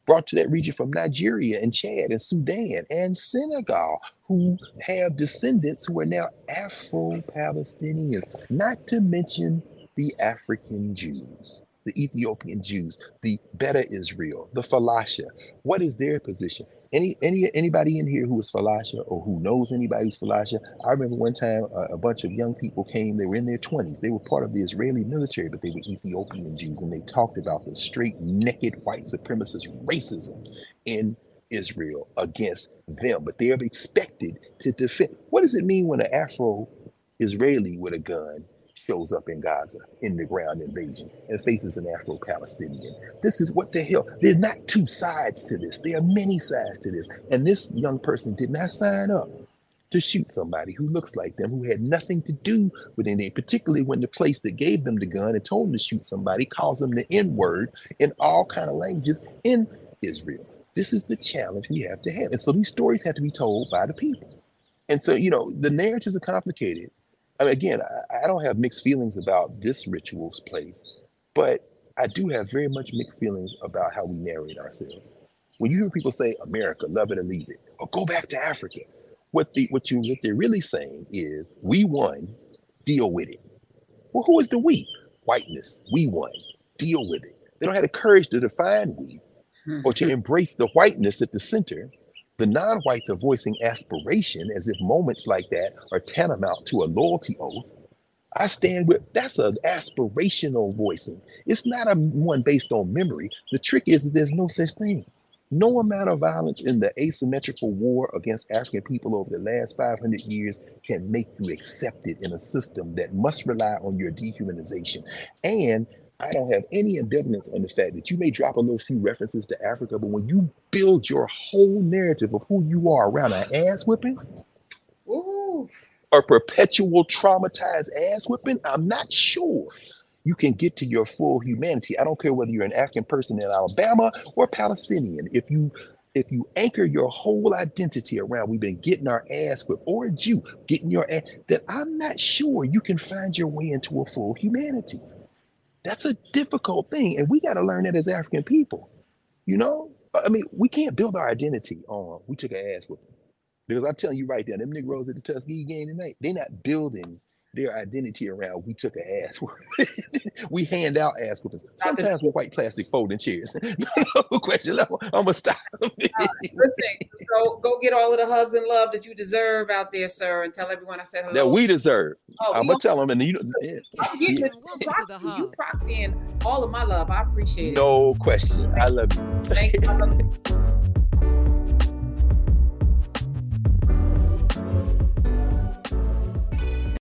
brought to that region from Nigeria and Chad and Sudan and Senegal, who have descendants who are now Afro Palestinians, not to mention the African Jews the Ethiopian Jews, the Beta Israel, the Falasha. What is their position? Any any anybody in here who is Falasha or who knows anybody who's Falasha? I remember one time uh, a bunch of young people came. They were in their twenties. They were part of the Israeli military, but they were Ethiopian Jews, and they talked about the straight naked white supremacist racism in Israel against them. But they're expected to defend. What does it mean when an Afro Israeli with a gun shows up in Gaza in the ground invasion and faces an Afro Palestinian. This is what the hell. There's not two sides to this, there are many sides to this. And this young person did not sign up to shoot somebody who looks like them, who had nothing to do with anything, particularly when the place that gave them the gun and told them to shoot somebody calls them the N word in all kind of languages in Israel. This is the challenge we have to have. And so these stories have to be told by the people. And so, you know, the narratives are complicated I mean, again, I, I don't have mixed feelings about this ritual's place, but I do have very much mixed feelings about how we narrate ourselves. When you hear people say America, love it or leave it, or go back to Africa, what the what you what they're really saying is we won, deal with it. Well, who is the we? Whiteness. We won. Deal with it. They don't have the courage to define we hmm. or to embrace the whiteness at the center the non whites are voicing aspiration as if moments like that are tantamount to a loyalty oath. I stand with that's an aspirational voicing. It's not a one based on memory. The trick is that there's no such thing. No amount of violence in the asymmetrical war against African people over the last 500 years can make you accepted in a system that must rely on your dehumanization. And I don't have any ambivalence on the fact that you may drop a little few references to Africa, but when you build your whole narrative of who you are around an ass whipping, Ooh. or perpetual traumatized ass whipping, I'm not sure you can get to your full humanity. I don't care whether you're an African person in Alabama or Palestinian. If you if you anchor your whole identity around we've been getting our ass whipped, or a Jew getting your ass, then I'm not sure you can find your way into a full humanity. That's a difficult thing. And we got to learn that as African people. You know, I mean, we can't build our identity on we took an ass them. Because I'm telling you right there, them Negroes at the Tuskegee game tonight, they're not building their identity around we took an ass we hand out ass whoopings. Sometimes with white plastic folding chairs. no question. I'm, gonna stop. uh, listen, go go get all of the hugs and love that you deserve out there, sir, and tell everyone I said hello. That we deserve. Oh, I'm gonna tell them, and you. Yeah. I'm getting yeah. proxy, you proxying all of my love. I appreciate it. No question. I love you. Thank you.